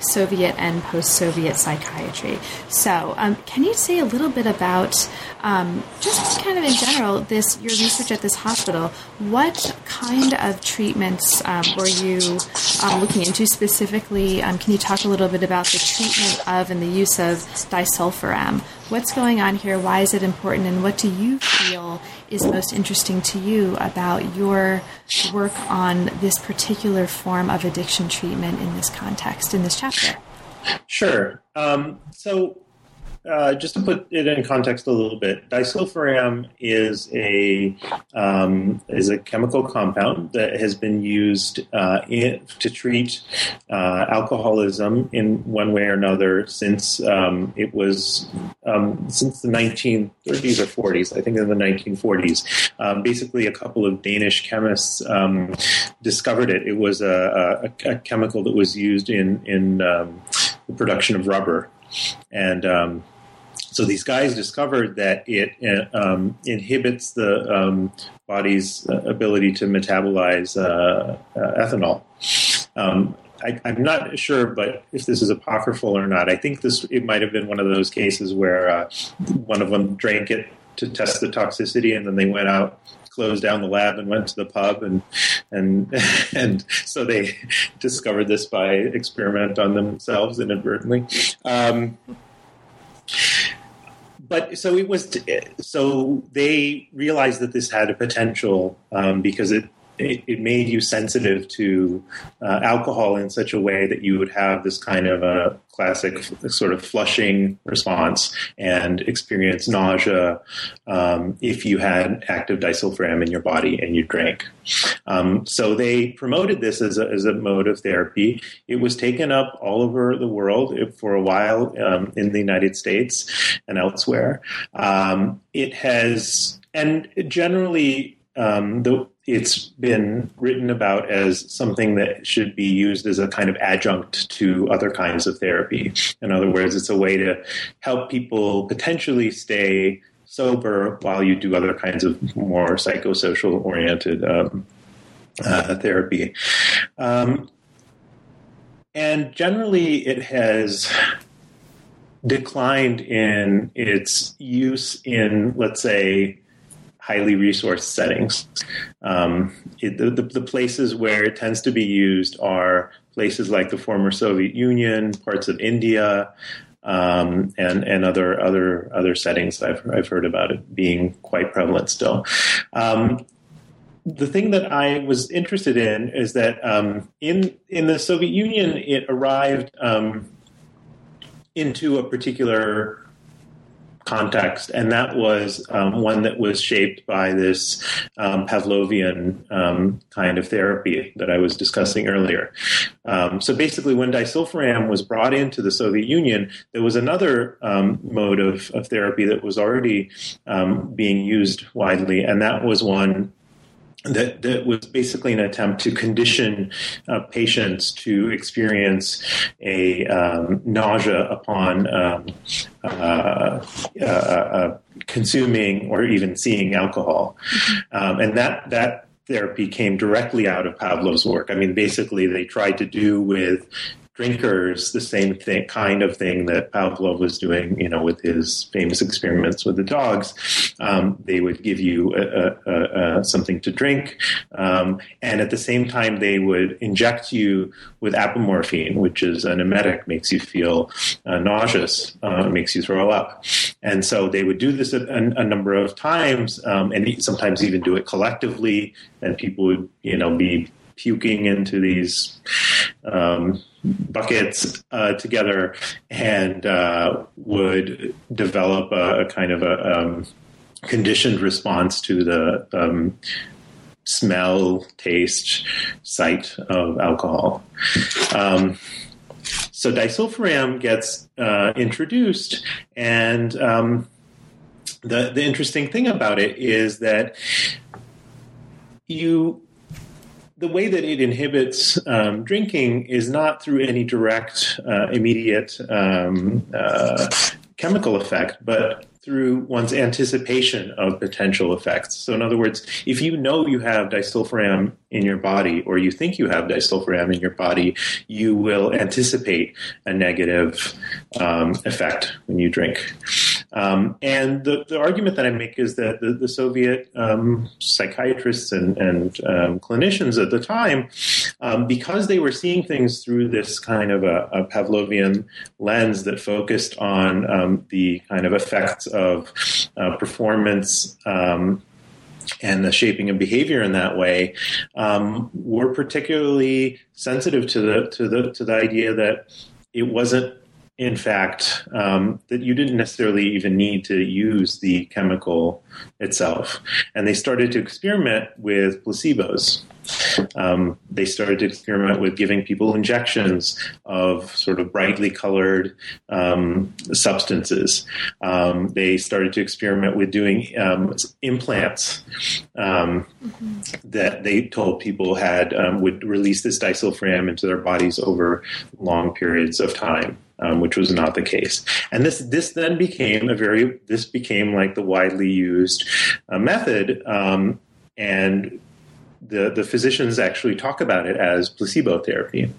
Soviet and post Soviet psychiatry. So, um, can you say a little bit about um, just kind of in general this your research at this hospital? What kind of treatments um, were you um, looking into specifically? Um, can you talk a little bit about the treatment of and the use of disulfiram? What's going on here? Why is it important? And what do you feel is most interesting to you about your work on this particular form of addiction treatment in this context, in this chapter? Sure. Um, so uh, just to put it in context a little bit, disulfiram is a um, is a chemical compound that has been used uh, in, to treat uh, alcoholism in one way or another since um, it was um, since the 1930s or 40s. I think in the 1940s. Um, basically, a couple of Danish chemists um, discovered it. It was a, a, a, chemical that was used in in um, the production of rubber and um, so these guys discovered that it uh, um, inhibits the um, body's uh, ability to metabolize uh, uh, ethanol. Um, I, am not sure, but if this is apocryphal or not, I think this it might have been one of those cases where uh, one of them drank it to test the toxicity, and then they went out, closed down the lab, and went to the pub, and and and so they discovered this by experiment on themselves inadvertently. Um, but so it was. So they realized that this had a potential um, because it it, it made you sensitive to uh, alcohol in such a way that you would have this kind of a classic sort of flushing response and experience nausea um, if you had active disulfiram in your body and you drank. Um, so they promoted this as a, as a mode of therapy. It was taken up all over the world for a while um, in the United States and elsewhere. Um, it has, and generally, um, the, it's been written about as something that should be used as a kind of adjunct to other kinds of therapy. In other words, it's a way to help people potentially stay sober while you do other kinds of more psychosocial oriented um, uh, therapy. Um, and generally, it has declined in its use in, let's say, highly resourced settings. Um, it, the, the, the, places where it tends to be used are places like the former Soviet Union, parts of India, um, and and other other other settings. I've I've heard about it being quite prevalent still. Um, the thing that I was interested in is that um, in in the Soviet Union, it arrived um, into a particular context, and that was um, one that was shaped by this um, Pavlovian um, kind of therapy that I was discussing earlier. Um, so basically, when disulfiram was brought into the Soviet Union, there was another um, mode of, of, therapy that was already um, being used widely, and that was one that, that was basically an attempt to condition uh, patients to experience a um, nausea upon um, uh, uh, uh consuming or even seeing alcohol, um, and that that therapy came directly out of Pavlov's work. I mean, basically, they tried to do with drinkers the same thing, kind of thing that Pavlov was doing, you know, with his famous experiments with the dogs. Um, they would give you a, a, a, something to drink, um, and at the same time, they would inject you with apomorphine, which is an emetic, makes you feel uh, nauseous, uh, makes you throw up. And so they would do this a, a number of times, um, and sometimes even do it collectively, and people would, you know, be puking into these um, buckets uh, together and uh, would develop a, a, kind of a um, conditioned response to the um, smell, taste, sight of alcohol. Um, so disulfiram gets uh, introduced, and um, the the interesting thing about it is that you the way that it inhibits um, drinking is not through any direct, uh, immediate um, uh, chemical effect, but through one's anticipation of potential effects. So, in other words, if you know you have disulfiram in your body, or you think you have disulfiram in your body, you will anticipate a negative um, effect when you drink. Um, and the, the, argument that I make is that the, the Soviet um, psychiatrists and, and um, clinicians at the time, um, because they were seeing things through this kind of a, a Pavlovian lens that focused on um, the kind of effects of uh, performance and the shaping of behavior in that way, um, were particularly sensitive to the to the to the idea that it wasn't in fact, um, that you didn't necessarily even need to use the chemical itself. And they started to experiment with placebos. Um, they started to experiment with giving people injections of sort of brightly colored um, substances. Um, they started to experiment with doing um, implants mm-hmm. that they told people had um, would release this disulfiram into their bodies over long periods of time um, which was not the case. And this this then became a very this became like the widely used uh, method, um, and the the physicians actually talk about it as placebo therapy.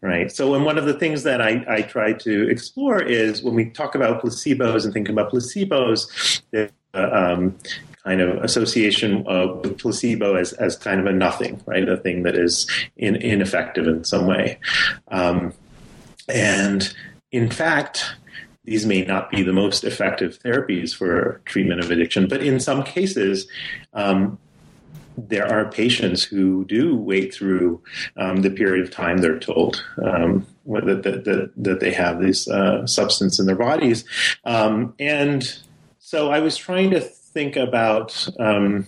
Right. So, and one of the things that I, I try to explore is when we talk about placebos and think about placebos, the uh, um, kind of association of placebo as, as kind of a nothing, right? A thing that is in, ineffective in some way. Um, and in fact, these may not be the most effective therapies for treatment of addiction, but in some cases, um, there are patients who do wait through um, the period of time they're told um, that, that, that, that, they have this uh, substance in their bodies. Um, and so I was trying to think about um,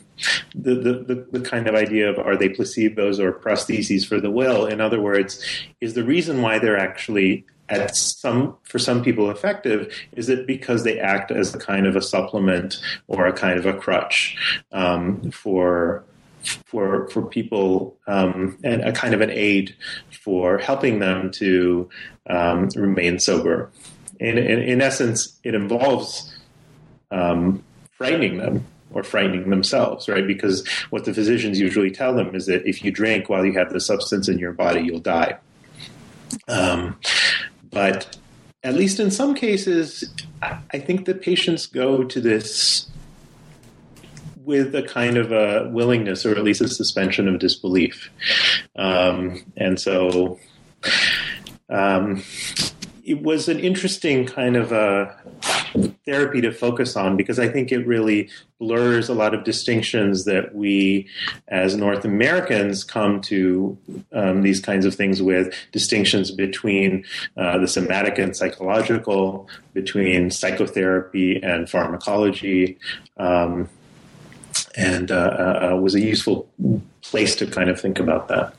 the, the, the, kind of idea of are they placebos or prostheses for the will? In other words, is the reason why they're actually at some for some people effective is it because they act as a kind of a supplement or a kind of a crutch um, for for for people um, and a kind of an aid for helping them to um, remain sober. In, in, in essence, it involves um, frightening them or frightening themselves, right? Because what the physicians usually tell them is that if you drink while you have the substance in your body, you'll die. Um, but at least in some cases, I think that patients go to this with a kind of a willingness, or at least a suspension of disbelief. Um, and so um, it was an interesting kind of a therapy to focus on because I think it really blurs a lot of distinctions that we as North Americans come to um, these kinds of things with distinctions between uh, the somatic and psychological, between psychotherapy and pharmacology. Um, and uh, uh, uh was a useful place to kind of think about that.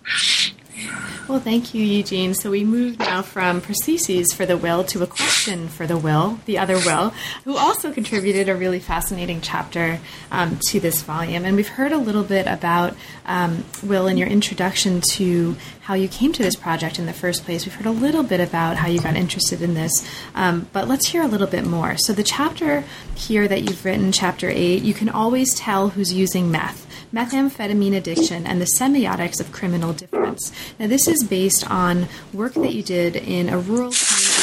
Well, thank you, Eugene. So we move now from prostheses for the will to a question for the will, the other will, who also contributed a really fascinating chapter um, to this volume. And we've heard a little bit about um, Will in your introduction to how you came to this project in the first place. We've heard a little bit about how you got interested in this, um, but let's hear a little bit more. So the chapter here that you've written, chapter eight, you can always tell who's using meth Methamphetamine Addiction and the Semiotics of Criminal Difference. Now, this is based on work that you did in a rural community.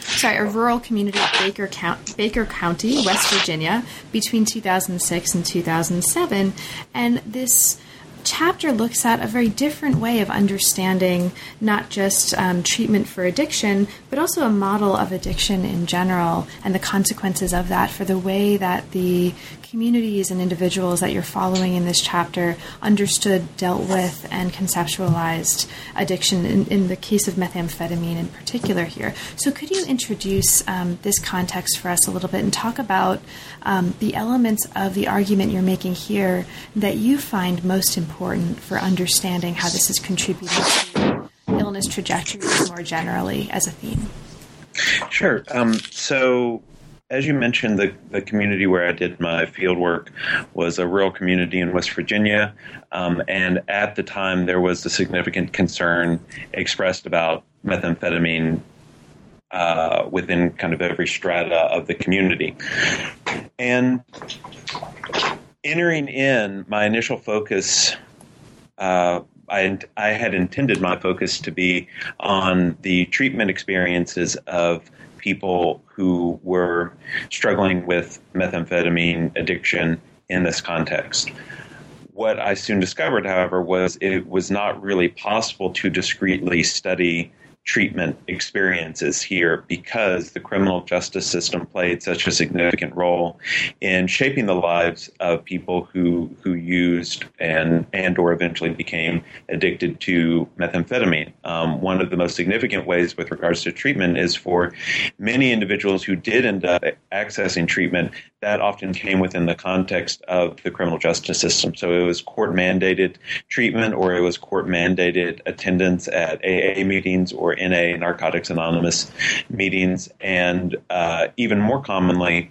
Sorry, a rural community of Baker, Count, Baker County, West Virginia, between 2006 and 2007. And this chapter looks at a very different way of understanding not just um, treatment for addiction, but also a model of addiction in general and the consequences of that for the way that the communities and individuals that you're following in this chapter understood, dealt with, and conceptualized addiction in, in the case of methamphetamine in particular here. So, could you introduce um, this context for us a little bit and talk about um, the elements of the argument you're making here that you find most important for understanding how this is contributing to illness trajectories more generally as a theme? Sure. Um, so, as you mentioned, the, the community where I did my field work was a rural community in West Virginia. Um, and at the time, there was a significant concern expressed about methamphetamine uh, within kind of every strata of the community. And entering in, my initial focus. Uh, I, I had intended my focus to be on the treatment experiences of people who were struggling with methamphetamine addiction in this context. What I soon discovered, however, was it was not really possible to discreetly study treatment experiences here because the criminal justice system played such a significant role in shaping the lives of people who who used and and or eventually became addicted to methamphetamine. Um, one of the most significant ways with regards to treatment is for many individuals who did end up accessing treatment that often came within the context of the criminal justice system. So it was court mandated treatment or it was court mandated attendance at AA meetings or NA, Narcotics Anonymous meetings, and uh, even more commonly,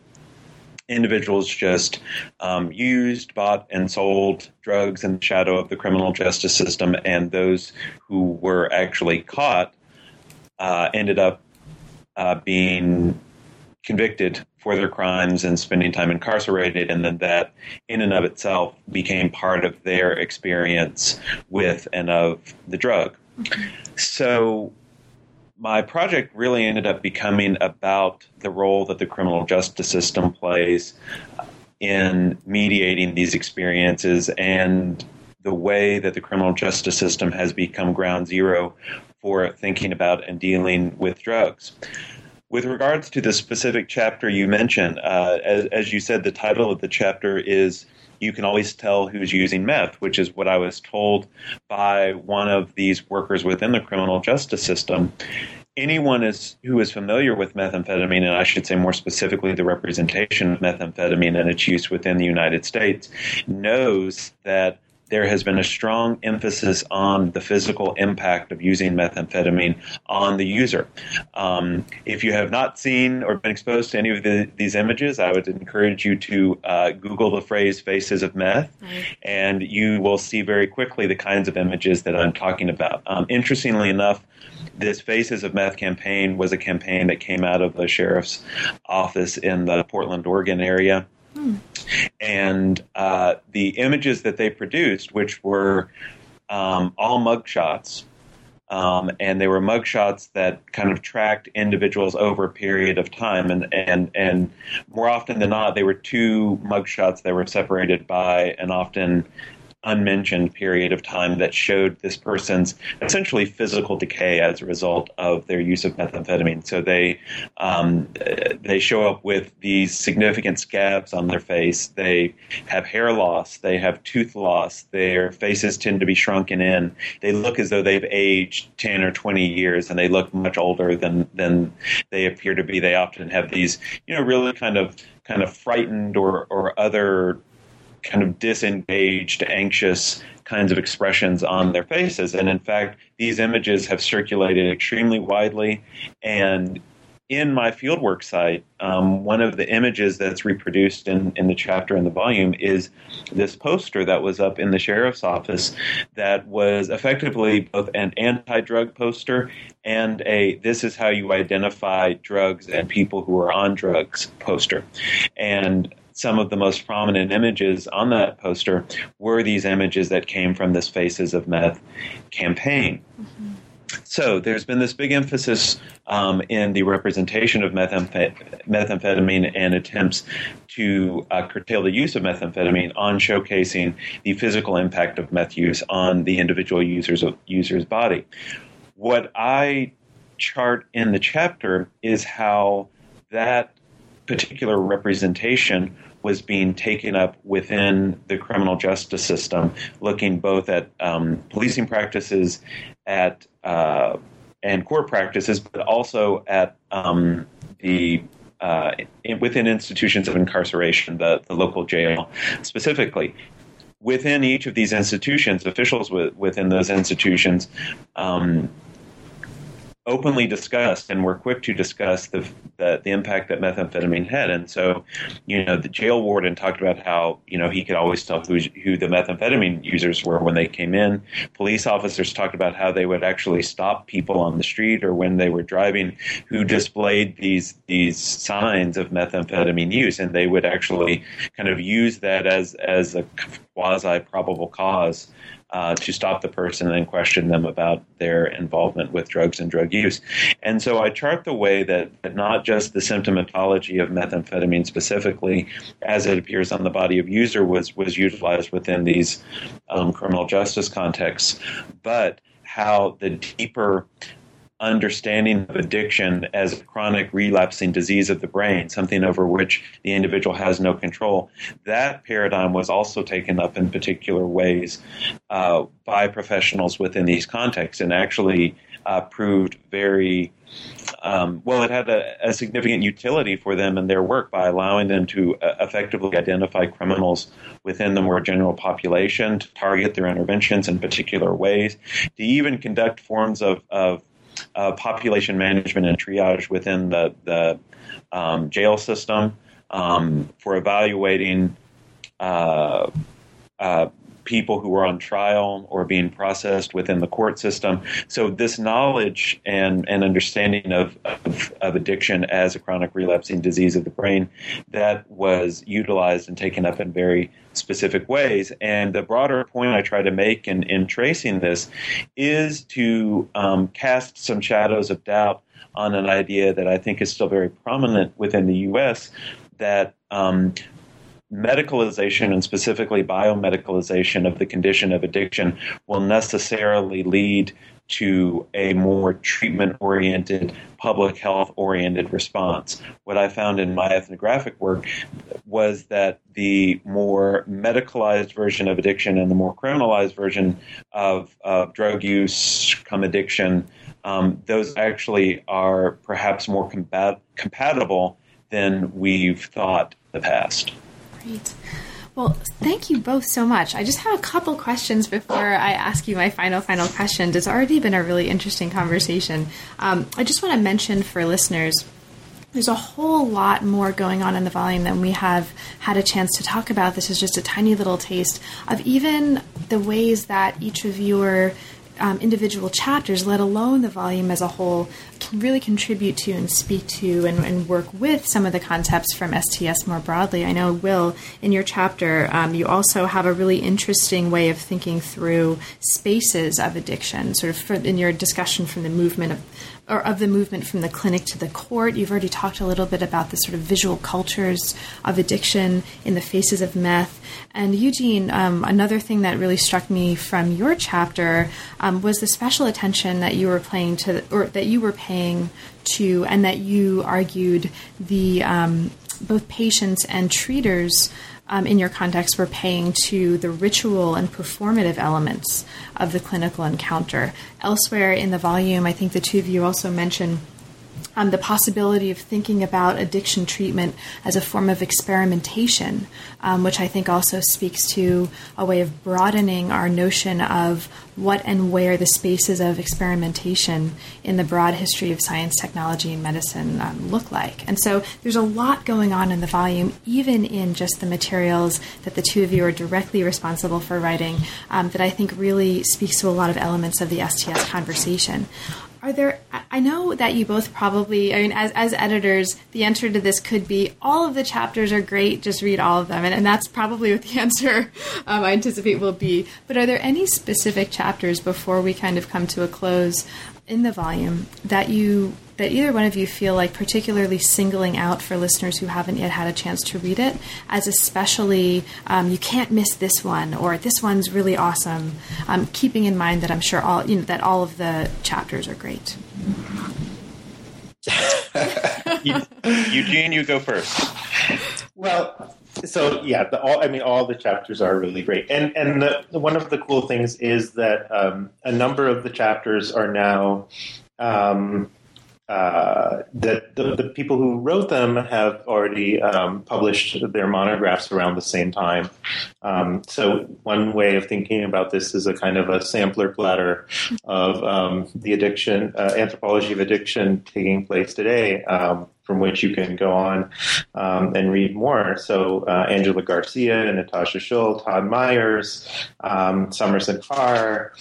individuals just um, used, bought, and sold drugs in the shadow of the criminal justice system, and those who were actually caught uh, ended up uh, being convicted for their crimes and spending time incarcerated, and then that in and of itself became part of their experience with and of the drug. So my project really ended up becoming about the role that the criminal justice system plays in mediating these experiences and the way that the criminal justice system has become ground zero for thinking about and dealing with drugs. With regards to the specific chapter you mentioned, uh, as, as you said, the title of the chapter is you can always tell who's using meth, which is what I was told by one of these workers within the criminal justice system. Anyone is, who is familiar with methamphetamine, and I should say more specifically the representation of methamphetamine and its use within the United States, knows that there has been a strong emphasis on the physical impact of using methamphetamine on the user. Um, if you have not seen or been exposed to any of the, these images, I would encourage you to uh, Google the phrase faces of meth, and you will see very quickly the kinds of images that I'm talking about. Um, interestingly enough, this Faces of Meth campaign was a campaign that came out of the sheriff's office in the Portland, Oregon area. And uh, the images that they produced, which were um, all mugshots, um, and they were mugshots that kind of tracked individuals over a period of time, and and and more often than not, they were two mugshots that were separated by an often unmentioned period of time that showed this person's essentially physical decay as a result of their use of methamphetamine. So they um, they show up with these significant scabs on their face. They have hair loss. They have tooth loss. Their faces tend to be shrunken in. They look as though they've aged ten or twenty years, and they look much older than than they appear to be. They often have these, you know, really kind of kind of frightened or or other kind of disengaged, anxious kinds of expressions on their faces. And in fact, these images have circulated extremely widely. And in my fieldwork site, um, one of the images that's reproduced in, in the chapter in the volume is this poster that was up in the sheriff's office that was effectively both an anti drug poster and a this is how you identify drugs and people who are on drugs poster. And some of the most prominent images on that poster were these images that came from this Faces of Meth campaign. Mm-hmm. So there's been this big emphasis um, in the representation of methamphetamine and attempts to uh, curtail the use of methamphetamine on showcasing the physical impact of meth use on the individual users of user's body. What I chart in the chapter is how that particular representation was being taken up within the criminal justice system, looking both at um, policing practices, at uh, and court practices, but also at um, the uh, in, within institutions of incarceration, the, the local jail specifically. Within each of these institutions, officials within those institutions um, openly discussed and were quick to discuss the, the, the impact that methamphetamine had. And so, you know, the jail warden talked about how you know he could always tell who who the methamphetamine users were when they came in. Police officers talked about how they would actually stop people on the street or when they were driving who displayed these these signs of methamphetamine use, and they would actually kind of use that as as a quasi probable cause uh, to stop the person and question them about their involvement with drugs and drug use. And so I chart the way that, that not just the symptomatology of methamphetamine specifically, as it appears on the body of user, was, was utilized within these um, criminal justice contexts, but how the deeper understanding of addiction as a chronic relapsing disease of the brain, something over which the individual has no control. That paradigm was also taken up in particular ways uh, by professionals within these contexts and actually uh, proved very um, well, it had a, a, significant utility for them in their work by allowing them to uh, effectively identify criminals within the more general population, to target their interventions in particular ways, to even conduct forms of, of uh, population management and triage within the, the um, jail system um, for evaluating uh, uh, people who are on trial or being processed within the court system. So this knowledge and, and understanding of, of, of, addiction as a chronic relapsing disease of the brain that was utilized and taken up in very specific ways. And the broader point I try to make in, in tracing this is to um, cast some shadows of doubt on an idea that I think is still very prominent within the U.S. that um, medicalization and specifically biomedicalization of the condition of addiction will necessarily lead to a more treatment oriented, public health oriented response. What I found in my ethnographic work was that the more medicalized version of addiction and the more criminalized version of, of drug use, come addiction, um, those actually are perhaps more combat- compatible than we've thought in the past. Great. Well, thank you both so much. I just have a couple questions before I ask you my final, final question. It's already been a really interesting conversation. Um, I just want to mention for listeners there's a whole lot more going on in the volume than we have had a chance to talk about. This is just a tiny little taste of even the ways that each of your um, individual chapters, let alone the volume as a whole, can really contribute to and speak to and, and, work with some of the concepts from STS more broadly. I know, Will, in your chapter, um, you also have a really interesting way of thinking through spaces of addiction, sort of for, in your discussion from the movement of or of the movement from the clinic to the court. You've already talked a little bit about the sort of visual cultures of addiction in the faces of meth. And Eugene, um, another thing that really struck me from your chapter um, was the special attention that you were paying to, or that you were paying to, and that you argued the um, both patients and treaters um, in your context were paying to the ritual and performative elements of the clinical encounter. Elsewhere in the volume, I think the two of you also mention um, the possibility of thinking about addiction treatment as a form of experimentation, um, which I think also speaks to a way of broadening our notion of what and where the spaces of experimentation in the broad history of science, technology, and medicine um, look like. And so there's a lot going on in the volume, even in just the materials that the two of you are directly responsible for writing, um, that I think really speaks to a lot of elements of the STS conversation. Are there? I know that you both probably. I mean, as as editors, the answer to this could be all of the chapters are great. Just read all of them, and, and that's probably what the answer um, I anticipate will be. But are there any specific chapters before we kind of come to a close in the volume that you that either one of you feel like particularly singling out for listeners who haven't yet had a chance to read it as especially um, you can't miss this one or this one's really awesome um, keeping in mind that i'm sure all you know that all of the chapters are great. Eugene you go first. Well so yeah the, all i mean all the chapters are really great and and the, one of the cool things is that um, a number of the chapters are now um, uh, that the, the, people who wrote them have already um, published their monographs around the same time. Um, so one way of thinking about this is a kind of a sampler platter of um, the addiction, uh, anthropology of addiction taking place today. Um, from which you can go on um, and read more. So uh, Angela Garcia, Natasha Schull, Todd Meyers, um, Summerson Carr,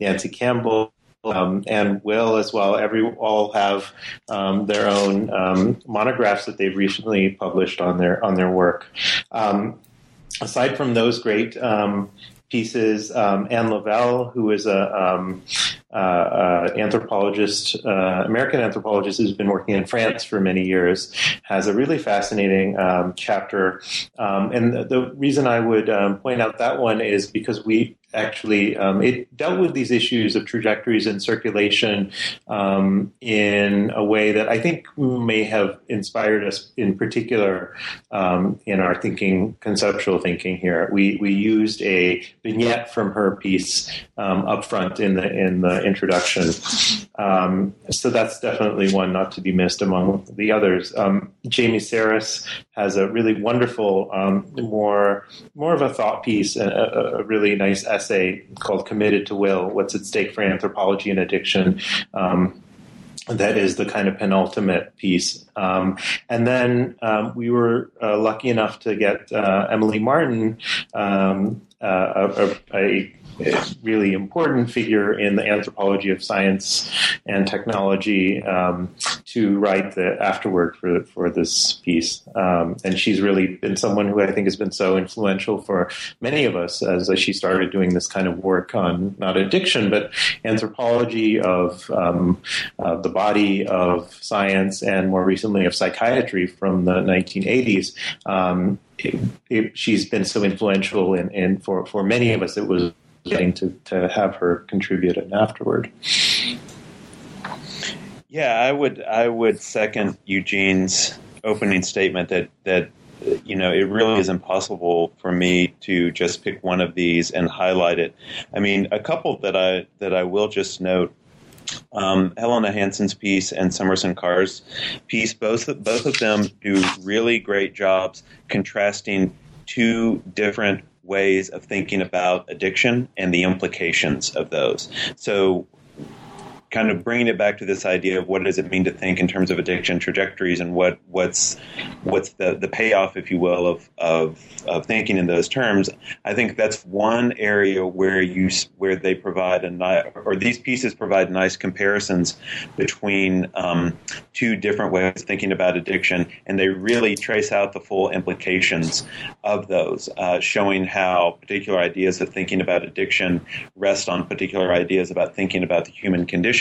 Nancy Campbell, um, and Will as well. Every all have um, their own um, monographs that they've recently published on their on their work. Um, aside from those great um, pieces, um, Anne Lovell, who is a uh, uh, anthropologist, uh, American anthropologist who's been working in France for many years, has a really fascinating um, chapter. Um, and the, the, reason I would um, point out that one is because we actually um, it dealt with these issues of trajectories and circulation um, in a way that I think may have inspired us in particular um, in our thinking, conceptual thinking here. We we used a vignette from her piece um, up front in the in the introduction, um, so that's definitely one not to be missed among the others. Um, Jamie Saris has a really wonderful, more more of a thought piece, a, a really nice essay called Committed to Will What's at Stake for Anthropology and Addiction. Um, that is the kind of penultimate piece. Um, and then um, we were uh, lucky enough to get uh, Emily Martin, um, uh, a, a, really important figure in the anthropology of science and technology um, to write the afterword for for this piece. Um, and she's really been someone who I think has been so influential for many of us as she started doing this kind of work on not addiction but anthropology of um, uh, the body of science and more recently of psychiatry from the 1980s. Um, it, it, she's been so influential in, in for, for many of us. It was getting to, to have her contribute it afterward. Yeah, I would I would second Eugene's opening statement that that you know it really is impossible for me to just pick one of these and highlight it. I mean, a couple that I that I will just note. Um, Helena Hansen's piece and Summerson Carr's piece, both both of them do really great jobs contrasting two different ways of thinking about addiction and the implications of those. So, kind of bringing it back to this idea of what does it mean to think in terms of addiction trajectories and what what's what's the, the payoff, if you will, of, of of thinking in those terms. I think that's one area where you where they provide a nice or these pieces provide nice comparisons between um, two different ways of thinking about addiction, and they really trace out the full implications of those, uh, showing how particular ideas of thinking about addiction rest on particular ideas about thinking about the human condition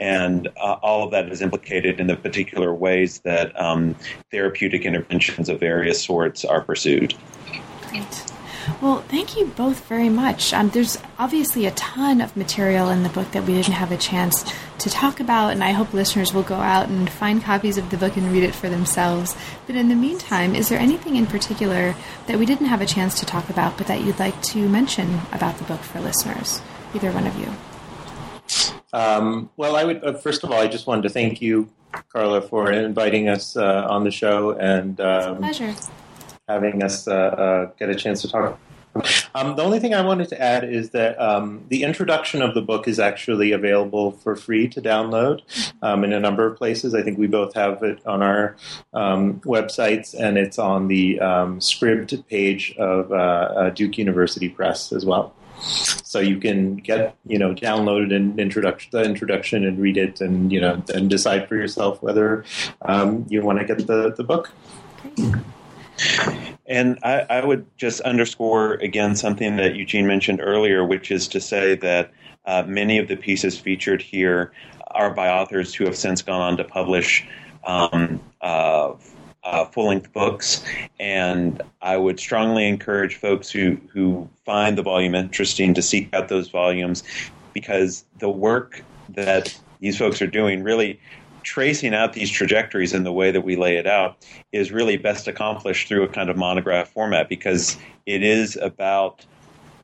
and uh, all of that is implicated in the particular ways that um, therapeutic interventions of various sorts are pursued. Great. Well, thank you both very much. Um, there's obviously a ton of material in the book that we didn't have a chance to talk about, and I hope listeners will go out and find copies of the book and read it for themselves. But in the meantime, is there anything in particular that we didn't have a chance to talk about, but that you'd like to mention about the book for listeners? Either one of you. Um, well, I would uh, first of all, I just wanted to thank you, Carla, for inviting us uh, on the show and um, pleasure having us uh, uh, get a chance to talk Um, the only thing I wanted to add is that um, the introduction of the book is actually available for free to download um, in a number of places. I think we both have it on our um, websites, and it's on the um, Scribd page of uh, uh, Duke University Press as well. So you can get you know download an introduction the introduction and read it, and you know and decide for yourself whether um, you want to get the the book. And I, I, would just underscore again something that Eugene mentioned earlier, which is to say that uh, many of the pieces featured here are by authors who have since gone on to publish um, uh, uh, full length books. And I would strongly encourage folks who, who find the volume interesting to seek out those volumes because the work that these folks are doing really tracing out these trajectories in the way that we lay it out is really best accomplished through a kind of monograph format because it is about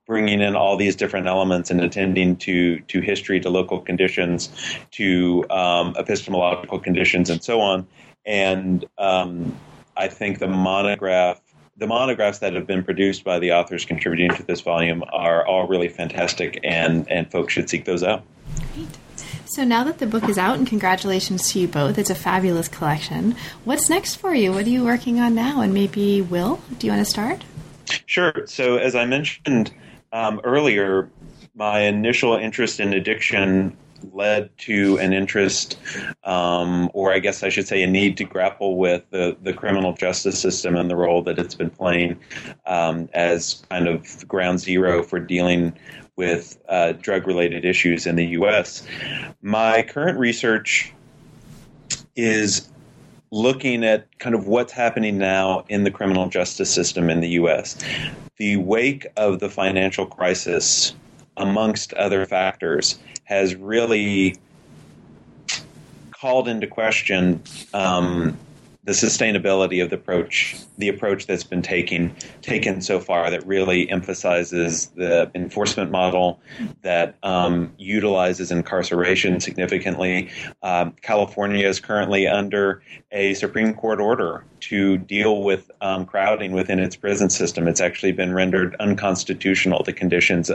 bringing in all these different elements and attending to to history, to local conditions, to um, epistemological conditions, and so on. And um, I think the monograph. The monographs that have been produced by the authors contributing to this volume are all really fantastic, and, and folks should seek those out. Great. So now that the book is out, and congratulations to you both, it's a fabulous collection. What's next for you? What are you working on now? And maybe Will, do you want to start? Sure. So as I mentioned um, earlier, my initial interest in addiction led to an interest, um, or I guess I should say, a need to grapple with the, the criminal justice system and the role that it's been playing um, as kind of ground zero for dealing with uh, drug related issues in the U.S. My current research is looking at kind of what's happening now in the criminal justice system in the U.S. The wake of the financial crisis, amongst other factors, has really called into question um, the sustainability of the approach, the approach that's been taken taken so far, that really emphasizes the enforcement model that um, utilizes incarceration significantly. Um, California is currently under a Supreme Court order to deal with um, crowding within its prison system. It's actually been rendered unconstitutional the conditions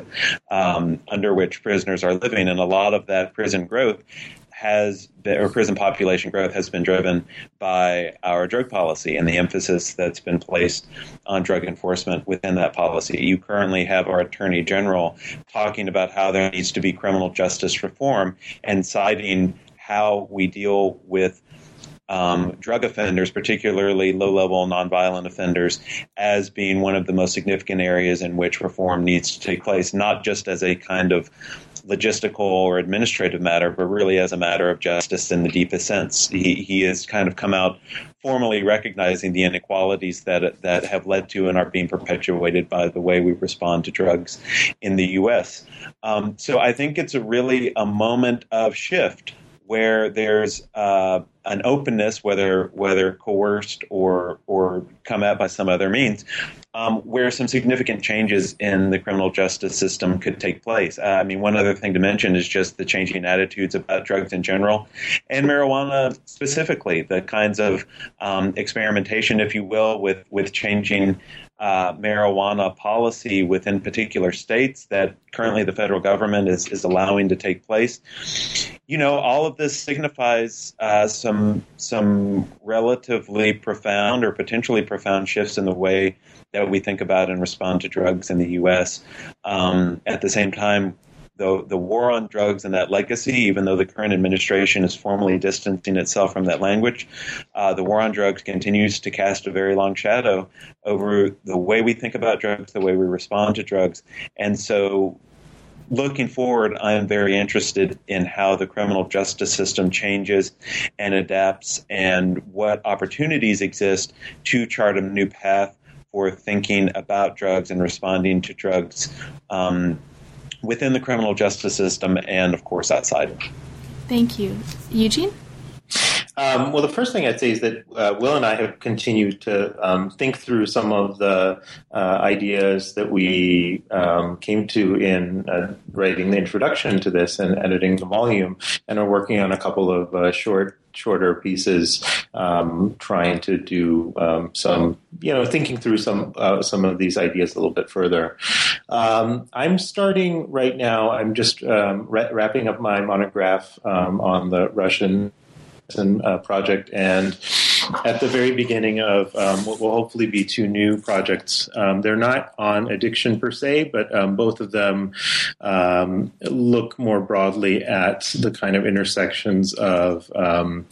um, under which prisoners are living, and a lot of that prison growth has been, or prison population growth has been driven by our drug policy and the emphasis that's been placed on drug enforcement within that policy. You currently have our Attorney General talking about how there needs to be criminal justice reform and citing how we deal with um, drug offenders, particularly low level nonviolent offenders, as being one of the most significant areas in which reform needs to take place, not just as a kind of logistical or administrative matter, but really as a matter of justice in the deepest sense. He, he has kind of come out formally recognizing the inequalities that that have led to and are being perpetuated by the way we respond to drugs in the U.S. Um, so I think it's a really a moment of shift where there's uh, an openness, whether whether coerced or or come at by some other means, um, where some significant changes in the criminal justice system could take place. Uh, I mean, one other thing to mention is just the changing attitudes about drugs in general, and marijuana specifically. The kinds of um, experimentation, if you will, with with changing uh, marijuana policy within particular states that currently the federal government is, is allowing to take place. You know, all of this signifies uh, some some relatively profound or potentially profound shifts in the way that we think about and respond to drugs in the U.S. Um, at the same time, the the war on drugs and that legacy, even though the current administration is formally distancing itself from that language, uh, the war on drugs continues to cast a very long shadow over the way we think about drugs, the way we respond to drugs, and so. Looking forward, I am very interested in how the criminal justice system changes and adapts, and what opportunities exist to chart a new path for thinking about drugs and responding to drugs um, within the criminal justice system and, of course, outside. Thank you. Eugene? Um, well, the first thing I'd say is that uh, Will and I have continued to um, think through some of the uh, ideas that we um, came to in uh, writing the introduction to this and editing the volume, and are working on a couple of uh, short shorter pieces, um, trying to do um, some, you know, thinking through some uh, some of these ideas a little bit further. Um, I'm starting right now. I'm just um, ra- wrapping up my monograph um, on the Russian uh, project and at the very beginning of um, what will hopefully be two new projects. Um, they're not on addiction per se, but um, both of them um, look more broadly at the kind of intersections of um,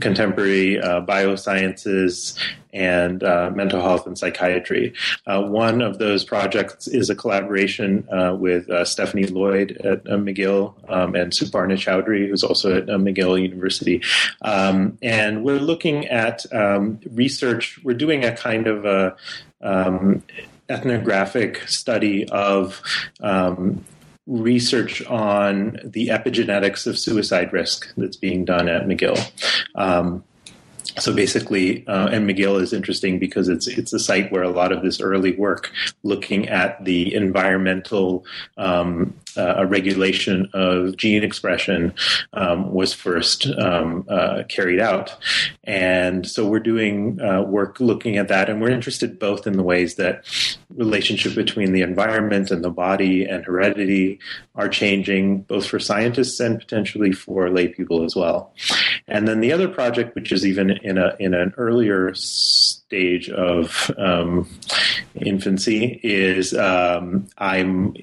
contemporary uh, biosciences and uh, mental health and psychiatry. Uh, one of those projects is a collaboration uh, with uh, Stephanie Lloyd at uh, McGill um, and Suparna Choudhury, who's also at McGill University. Um, and we're looking at um, research, we're doing a kind of a um, ethnographic study of um, research on the epigenetics of suicide risk that's being done at McGill. Um, so basically, uh, and McGill is interesting because it's it's a site where a lot of this early work, looking at the environmental uh, regulation of gene expression, um, was first um, uh, carried out, and so we're doing uh, work looking at that, and we're interested both in the ways that relationship between the environment and the body and heredity are changing, both for scientists and potentially for lay people as well. And then the other project, which is even in a in an earlier stage of um, infancy, is um, I'm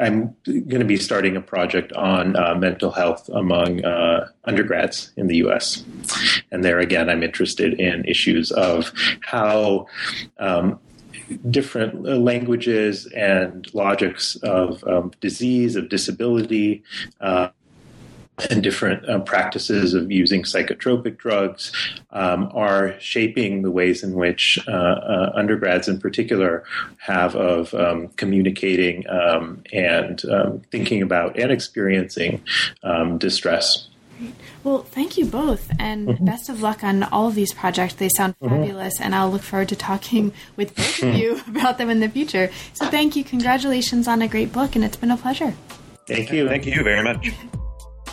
I'm going to be starting a project on uh, mental health among uh, undergrads in the U.S. And there again, I'm interested in issues of how. Um, different languages and logics of um, disease, of disability, uh, and different uh, practices of using psychotropic drugs um, are shaping the ways in which uh, uh, undergrads, in particular, have of um, communicating um, and um, thinking about and experiencing um, distress. Well, thank you both, and mm-hmm. best of luck on all of these projects. They sound mm-hmm. fabulous, and I'll look forward to talking with both of you about them in the future. So, thank you. Congratulations on a great book, and it's been a pleasure. Thank you. Thank you very much.